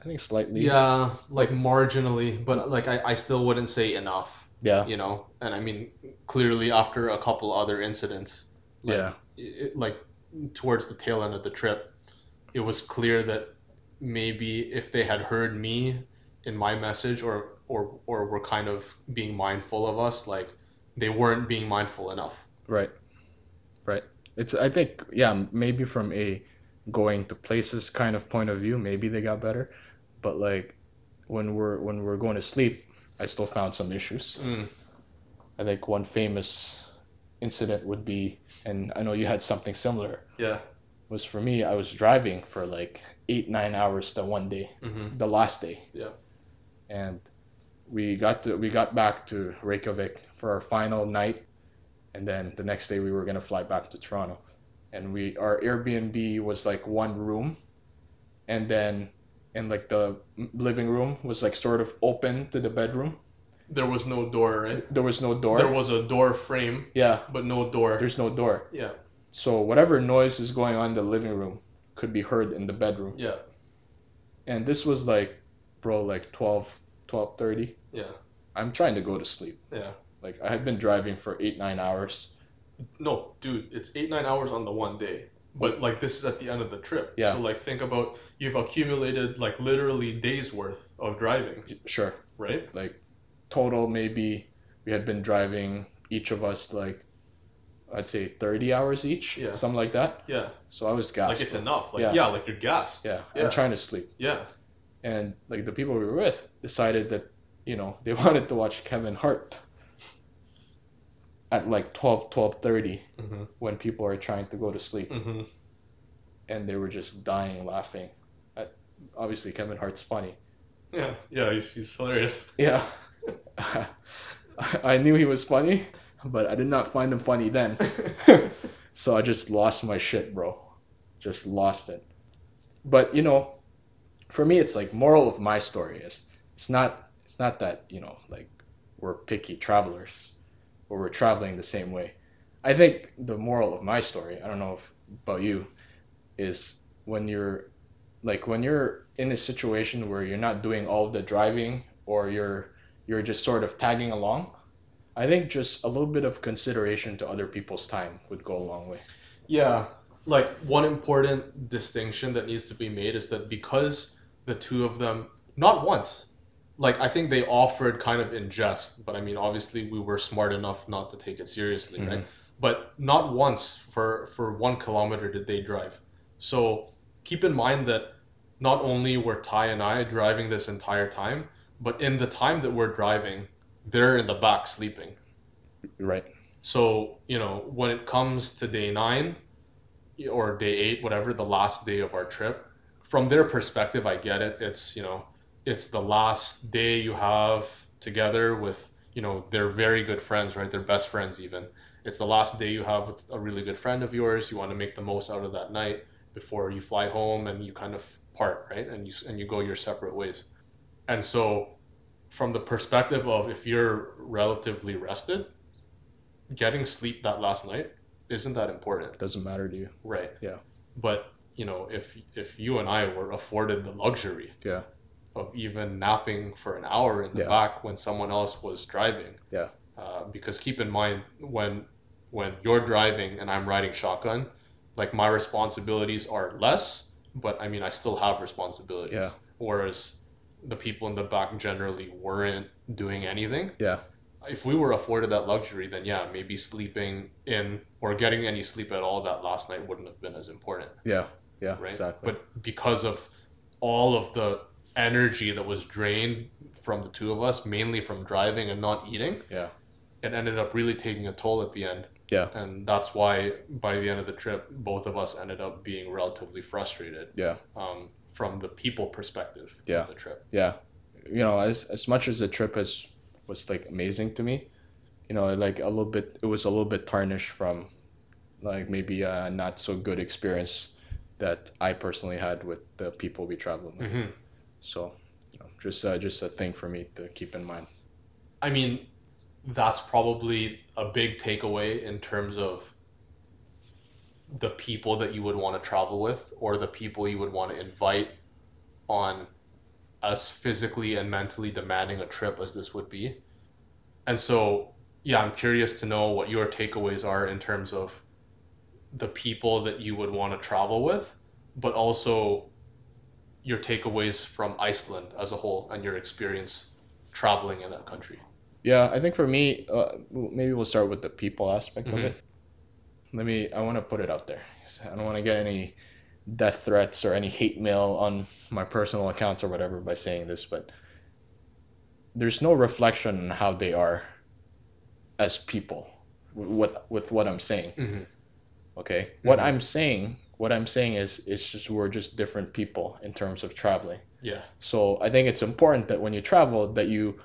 I think slightly. Yeah, like marginally, but like I, I still wouldn't say enough, Yeah. you know? And I mean, clearly after a couple other incidents, like, Yeah. it, like towards the tail end of the trip, it was clear that maybe if they had heard me in my message or or or were kind of being mindful of us, like they weren't being mindful enough. Right. Right. It's I think yeah, maybe from a going to places kind of point of view, maybe they got better. But like when we're when we're going to sleep, I still found some issues. Mm. I think one famous incident would be and I know you had something similar, Yeah. was for me I was driving for like 8 9 hours that one day, Mm-hmm. the last day. Yeah. And we got to we got back to Reykjavik for our final night and then the next day we were gonna fly back to Toronto. And we our Airbnb was like one room, and then in like the living room was like sort of open to the bedroom. There was no door, right? There was no door. There was a door frame, yeah, but no door. there's no door. Yeah. So whatever noise is going on in the living room could be heard in the bedroom. Yeah. And this was like, bro, like 12, 12:30. Yeah. I'm trying to go to sleep. Yeah. Like I had been driving for eight nine hours. No, dude, it's eight nine hours on the one day. But like this is at the end of the trip. Yeah. So like think about you've accumulated like literally days worth of driving, Sure. right? like total maybe we had been driving each of us like I'd say 30 hours each, Yeah. something like that. Yeah. So I was gassed. Like it's enough. Like Yeah. yeah, like you're gassed. yeah, Yeah. I'm trying to sleep. Yeah. And like the people we were with decided that, you know, they wanted to watch Kevin Hart at like 12, 12:30 Mm-hmm. when people are trying to go to sleep Mm-hmm. and they were just dying laughing. At, obviously Kevin Hart's funny. Yeah. Yeah. He's, he's hilarious. Yeah. I knew he was funny, but I did not find him funny then. so I just lost my shit, bro. Just lost it. But you know, for me, it's like moral of my story is it's not it's not that you know like we're picky travelers or we're traveling the same way. I think the moral of my story, I don't know if about you, is when you're like when you're in a situation where you're not doing all the driving or you're you're just sort of tagging along, I think just a little bit of consideration to other people's time would go a long way. Yeah, like one important distinction that needs to be made is that because the two of them, not once, like I think they offered kind of in jest, but I mean obviously we were smart enough not to take it seriously, right? Mm-hmm. But not once for for one kilometer did they drive. So keep in mind that not only were Ty and I driving this entire time, but in the time that we're driving, they're in the back sleeping. Right. So, you know, when it comes to day nine or day eight, whatever, the last day of our trip, from their perspective, I get it. It's, you know, it's the last day you have together with, you know, they're very good friends, right? They're best friends even. It's the last day you have with a really good friend of yours. You want to make the most out of that night before you fly home and you kind of part, right? And you and you go your separate ways. And so from the perspective of if you're relatively rested, getting sleep that last night isn't that important. Doesn't matter to you. Right. Yeah. But, you know, if if you and I were afforded the luxury Yeah. Of even napping for an hour in the Yeah. back when someone else was driving. Yeah. Uh, because keep in mind when when you're driving and I'm riding shotgun, like my responsibilities are less, but I mean I still have responsibilities. Yeah. Whereas the people in the back generally weren't doing anything. Yeah. If we were afforded that luxury, then yeah, maybe sleeping in or getting any sleep at all that last night wouldn't have been as important Yeah. Yeah. right? Exactly. But because of all of the energy that was drained from the two of us, mainly from driving and not eating, yeah. it ended up really taking a toll at the end. Yeah. And that's why by the end of the trip, both of us ended up being relatively frustrated Yeah. um, from the people perspective Yeah. of the trip. yeah you know as as much as the trip has was like amazing to me you know like a little bit it was a little bit tarnished from like maybe a not so good experience that I personally had with the people we traveled with hmm so you know just uh, just a thing for me to keep in mind I mean, that's probably a big takeaway in terms of the people that you would want to travel with or the people you would want to invite on as physically and mentally demanding a trip as this would be. And so, yeah, I'm curious to know what your takeaways are in terms of the people that you would want to travel with, but also your takeaways from Iceland as a whole and your experience traveling in that country. yeah I think for me uh, maybe we'll start with the people aspect of Mhm. it let me I want to put it out there I don't want to get any death threats or any hate mail on my personal accounts or whatever by saying this, but there's no reflection on how they are as people with with what I'm saying. Mm-hmm. Okay, what Mhm. I'm saying, what I'm saying is, it's just we're just different people in terms of traveling. Yeah. So I think it's important that when you travel, that you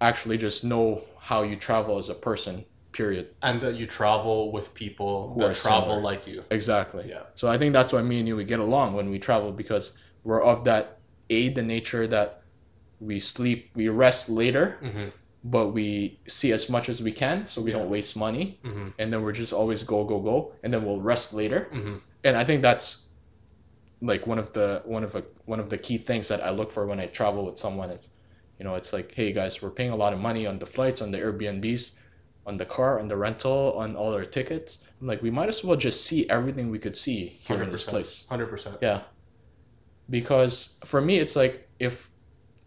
actually just know how you travel as a person. Period. And that you travel with people Who that travel similar. like you. Exactly. Yeah. So I think that's why me and you we get along when we travel because we're of that a the nature that we sleep we rest later Mm-hmm. But we see as much as we can so we Yeah. don't waste money Mm-hmm. and then we're just always go go go and then we'll rest later Mm-hmm. and I think that's like one of the one of the one of the key things that I look for when I travel with someone is you know it's like hey guys we're paying a lot of money on the flights on the Airbnbs on the car on the rental on all our tickets I'm like we might as well just see everything we could see here in this 100%. place Hundred percent. yeah because for me it's like if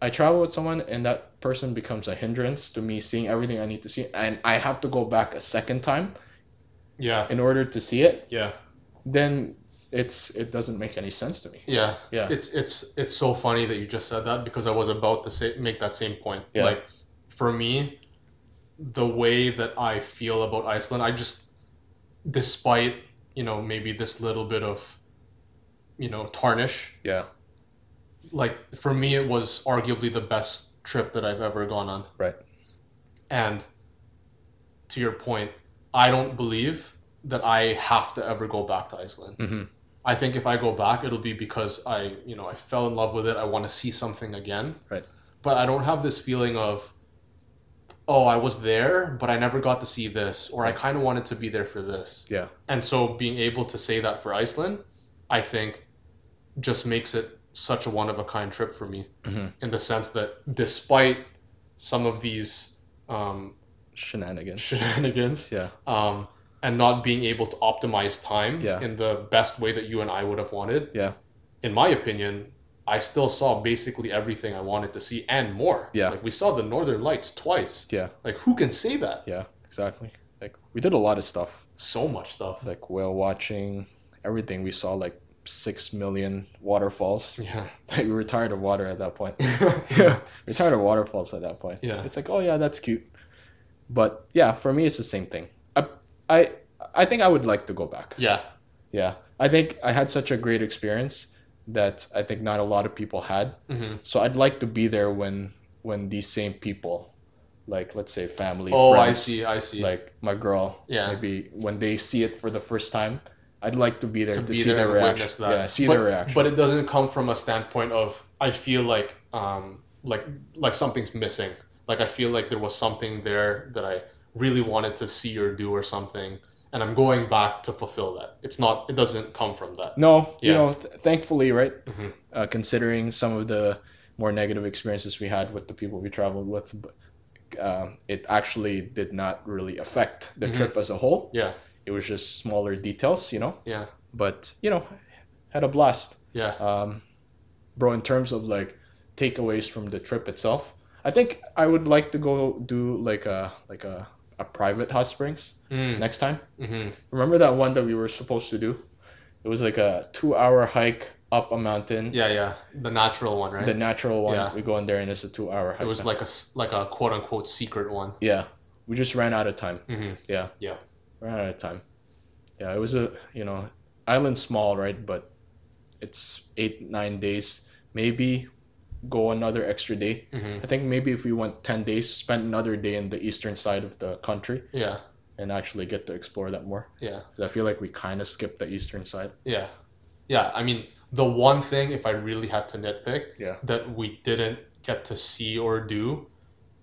I travel with someone and that person becomes a hindrance to me seeing everything I need to see and I have to go back a second time Yeah. in order to see it Yeah. then it's it doesn't make any sense to me Yeah. Yeah. It's it's it's so funny that you just said that because I was about to say make that same point. Yeah. Like for me, the way that I feel about Iceland, I just despite, you know, maybe this little bit of you know, tarnish, yeah like for me it was arguably the best trip that I've ever gone on. Right. And to your point, I don't believe that I have to ever go back to Iceland. mm-hmm. I think if I go back, it'll be because I, you know, I fell in love with it. I want to see something again. Right. But I don't have this feeling of, oh, I was there, but I never got to see this, or I kind of wanted to be there for this. Yeah. And so being able to say that for Iceland, I think just makes it such a one of a kind trip for me hmm in the sense that despite some of these um, Shenanigans. shenanigans Yeah. um, and not being able to optimize time Yeah. in the best way that you and I would have wanted, Yeah. in my opinion, I still saw basically everything I wanted to see and more. Yeah. Like we saw the Northern Lights twice. Yeah. Like who can say that? Yeah. Exactly. Like we did a lot of stuff, So much stuff. like whale watching, everything. We saw like six million waterfalls. Yeah. Like we were tired of water at that point. yeah. we are tired of waterfalls at that point. Yeah. It's like, oh yeah, that's cute. But yeah, for me, it's the same thing. I, I, I think I would like to go back. Yeah. Yeah, I think I had such a great experience that I think not a lot of people had. hmm So I'd like to be there when when these same people, like let's say family, Oh, I see. I see. like my girl, Yeah. maybe when they see it for the first time, I'd like to be there to to, be see there their reaction. Yeah, see but, their reaction. But it doesn't come from a standpoint of I feel like um like like something's missing. Like I feel like there was something there that I really wanted to see or do or something, and I'm going back to fulfill that. It's not. It doesn't come from that. no, Yeah. you know, th- thankfully, right? Mhm. Uh, considering some of the more negative experiences we had with the people we traveled with, but, um, it actually did not really affect the Mhm. trip as a whole. Yeah. It was just smaller details, you know. Yeah. But you know, had a blast. Yeah. Um, bro, in terms of like takeaways from the trip itself, I think I would like to go do like a like a, a private hot springs Mm. next time. hmm Remember that one that we were supposed to do? It was like a two-hour hike up a mountain. Yeah. Yeah. The natural one, right? The natural one. Yeah. We go in there and it's a two-hour hike. it was like a like a quote unquote secret one. yeah. We just ran out of time. hmm Yeah. Yeah. Ran out of time. Yeah, it was a you know island small right, but it's eight nine days. Maybe go another extra day. hmm I think maybe if we went ten days, spend another day in the eastern side of the country Yeah. and actually get to explore that more. Yeah. Because I feel like we kind of skipped the eastern side. Yeah. Yeah. I mean, the one thing, if I really had to nitpick, Yeah. that we didn't get to see or do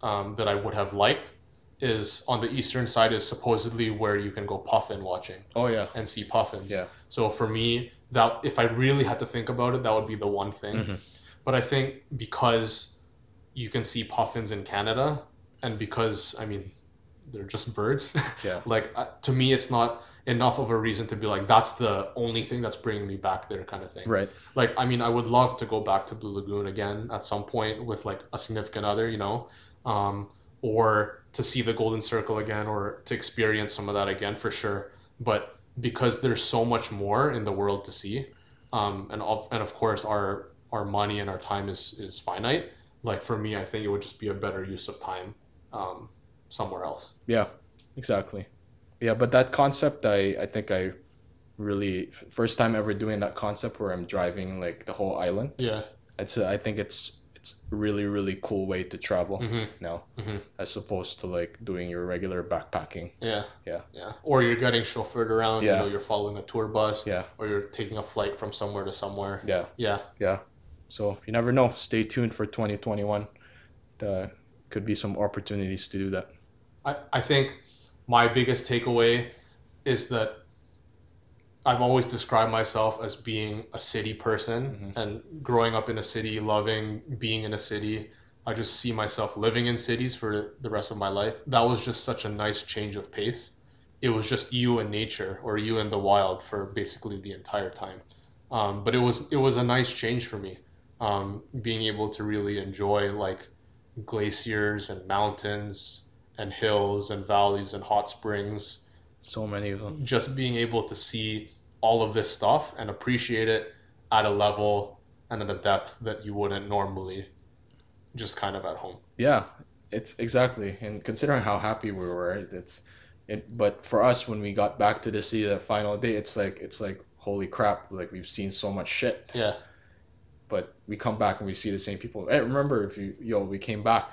um, that I would have liked is on the eastern side is supposedly where you can go puffin watching Oh yeah. and see puffins. Yeah. So for me, that if I really had to think about it, that would be the one thing. Mhm. But I think because you can see puffins in Canada, and because I mean they're just birds. Yeah. like uh, to me, it's not enough of a reason to be like that's the only thing that's bringing me back there, kind of thing. Right. Like I mean, I would love to go back to Blue Lagoon again at some point with like a significant other, you know, um, or to see the Golden Circle again, or to experience some of that again for sure. But because there's so much more in the world to see, um, and of, and of course our our money and our time is is finite. Like for me, I think it would just be a better use of time um, somewhere else. Yeah. Exactly. Yeah, but that concept, I I think I really first time ever doing that concept where I'm driving like the whole island. Yeah. It's I think it's really really cool way to travel hmm now hmm as opposed to like doing your regular backpacking. Yeah. Yeah. Yeah. Or you're getting chauffeured around. Yeah. You know, you're following a tour bus. Yeah. Or you're taking a flight from somewhere to somewhere. Yeah. Yeah. Yeah. So you never know. Stay tuned for 2021. There could be some opportunities to do that. I, I think my biggest takeaway is that I've always described myself as being a city person Mhm. and growing up in a city, loving being in a city. I just see myself living in cities for the rest of my life. That was just such a nice change of pace. It was just you and nature or you and the wild for basically the entire time. Um, but it was it was a nice change for me, um, being able to really enjoy like glaciers and mountains and hills and valleys and hot springs. So many of them. Just being able to see all of this stuff and appreciate it at a level and at a depth that you wouldn't normally just kind of at home. Yeah, it's exactly. And considering how happy we were, it's it. But for us, when we got back to the city that final day, it's like it's like holy crap! Like we've seen so much shit. Yeah. But we come back and we see the same people. Hey, remember if you yo we came back,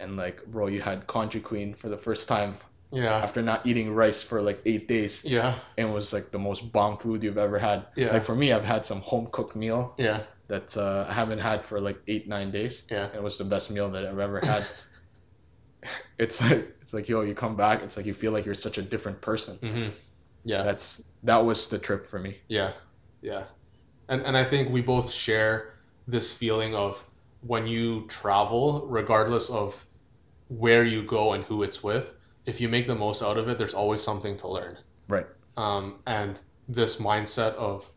and like bro, you had Congee Queen for the first time Yeah. after not eating rice for like eight days. Yeah. and it was like the most bomb food you've ever had. Yeah. Like for me, I've had some home cooked meal Yeah. that uh, I haven't had for like eight nine days. Yeah. And it was the best meal that I've ever had. it's like it's like yo, you come back, it's like you feel like you're such a different person. Mm-hmm. Yeah. That's that was the trip for me. Yeah. Yeah. And and I think we both share this feeling of when you travel, regardless of where you go and who it's with, if you make the most out of it, there's always something to learn. Right. Um, and this mindset of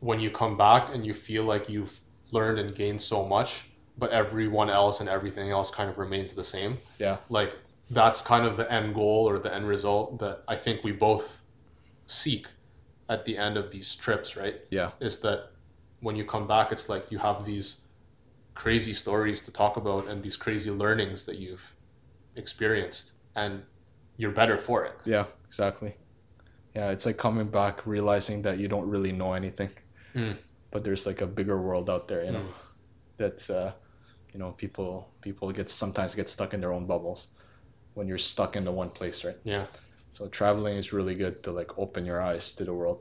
when you come back and you feel like you've learned and gained so much, but everyone else and everything else kind of remains the same. Yeah. Like that's kind of the end goal or the end result that I think we both seek at the end of these trips, right? Yeah. Is that when you come back, it's like you have these crazy stories to talk about and these crazy learnings that you've experienced, and you're better for it. Yeah. Exactly. Yeah. It's like coming back, realizing that you don't really know anything, Mm. but there's like a bigger world out there. You know. Mm. That's uh, you know, people people get sometimes get stuck in their own bubbles when you're stuck into one place, right? Yeah. So traveling is really good to like open your eyes to the world.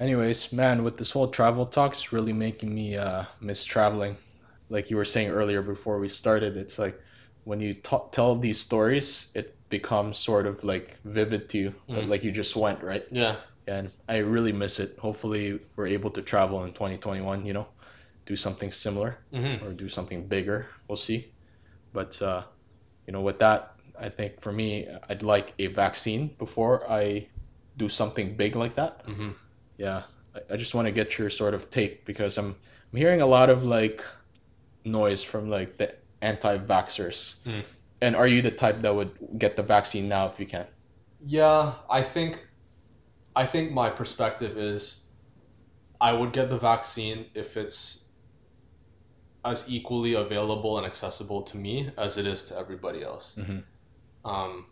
Anyways, man, with this whole travel talk, it's really making me uh, miss traveling. Like you were saying earlier before we started, it's like when you t- tell these stories, it becomes sort of like vivid to you, Mm. like you just went, right? Yeah. And I really miss it. Hopefully, we're able to travel in 2021. You know, do something similar Mm-hmm. or do something bigger. We'll see. But uh, you know, with that, I think for me, I'd like a vaccine before I do something big like that. Mm-hmm. Yeah, I, I just want to get your sort of take because I'm I'm hearing a lot of like noise from like the anti-vaxxers. Mm. And are you the type that would get the vaccine now if you can? Yeah, I think I think my perspective is I would get the vaccine if it's as equally available and accessible to me as it is to everybody else. Mhm. Um,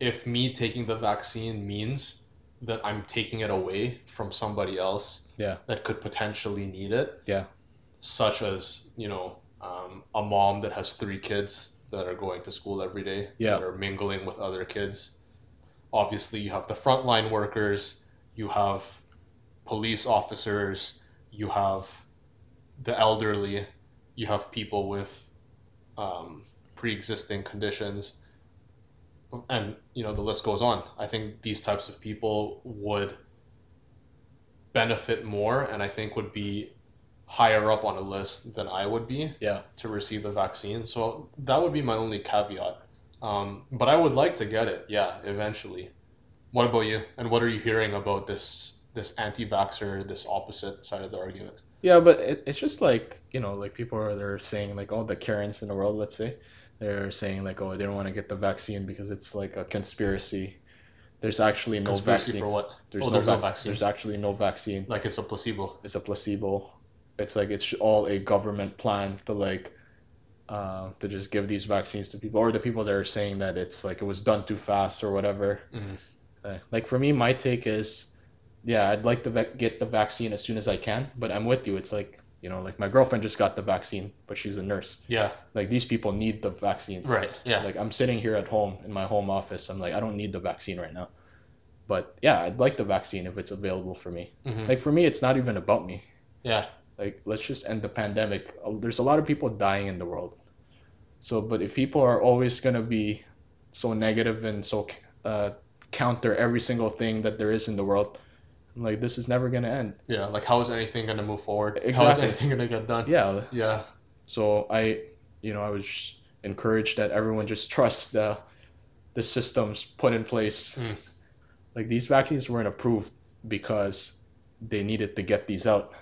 if me taking the vaccine means that I'm taking it away from somebody else Yeah. that could potentially need it, Yeah. such as you know um, a mom that has three kids that are going to school every day Yeah. that are mingling with other kids. Obviously you have the frontline workers you have police officers you have the elderly you have people with um, pre-existing conditions. And you know the list goes on. I think these types of people would benefit more and i think would be higher up on a list than i would be Yeah. to receive the vaccine. So that would be my only caveat. Um, but I would like to get it, yeah, eventually. What about you? And what are you hearing about this this anti-vaxxer, this opposite side of the argument? Yeah, but it, it's just like, you know, like people are they're saying like all the Karens in the world, let's say, they're saying like, oh, they don't want to get the vaccine because it's like a conspiracy. There's actually no Conspiracy vaccine. for what? There's, oh, no, there's no vaccine. There's actually no vaccine. Like it's a placebo. It's a placebo. It's like it's all a government plan to like uh, to just give these vaccines to people, or the people that are saying that it's like it was done too fast or whatever. Mhm. Uh, like for me, my take is, yeah, I'd like to vac- get the vaccine as soon as I can, but I'm with you. It's like you know, like my girlfriend just got the vaccine, but she's a nurse. Yeah. Like these people need the vaccines. Right. Yeah. Like I'm sitting here at home in my home office. I'm like, I don't need the vaccine right now. But yeah, I'd like the vaccine if it's available for me. Mhm. Like for me, it's not even about me. Yeah. Like let's just end the pandemic. Uh, There's a lot of people dying in the world. So, but if people are always gonna be so negative and so uh, counter every single thing that there is in the world, I'm like this is never gonna end. Yeah. Like how is anything gonna move forward? Exactly. How is anything gonna get done? Yeah. Yeah. So I, you know, I was encouraged that everyone just trusts the the systems put in place. Mm. Like these vaccines weren't approved because they needed to get these out.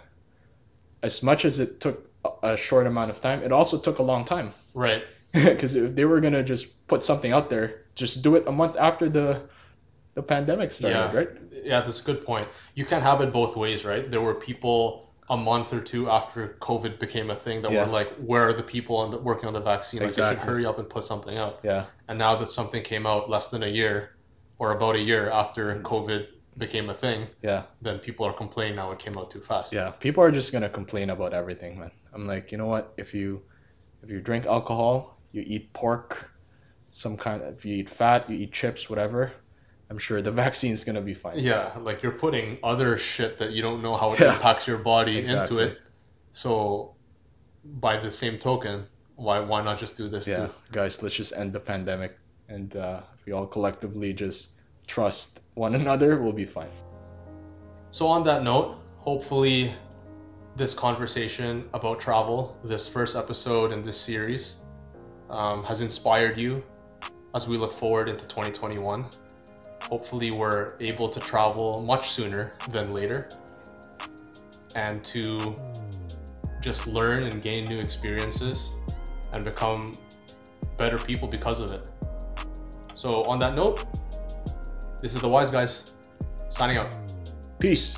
As much as it took a- short amount of time, it also took a long time. Right. Because if they were gonna just put something out there, just do it a month after the the pandemic started, Yeah. right? Yeah, that's a good point. You can't have it both ways, right? There were people a month or two after COVID became a thing that Yeah. were like, "Where are the people on the, working on the vaccine? Like, they should hurry up and put something out." Yeah. And now that something came out less than a year, or about a year after mm-hmm. COVID became a thing, Yeah. then people are complaining now it came out too fast. Yeah, people are just gonna complain about everything, man. I'm like, you know what? If you if you drink alcohol, you eat pork, some kind of if you eat fat, you eat chips, whatever, I'm sure the vaccine's gonna be fine. Yeah, like you're putting other shit that you don't know how it Yeah. impacts your body Exactly. into it. So, by the same token, why why not just do this Yeah, too? guys, let's just end the pandemic, and uh, if we all collectively just trust one another, we'll be fine. So on that note, hopefully this conversation about travel, this first episode in this series, um, has inspired you as we look forward into 2021. Hopefully, we're able to travel much sooner than later and to just learn and gain new experiences and become better people because of it. So, on that note, this is the Wise Guys signing out. Peace.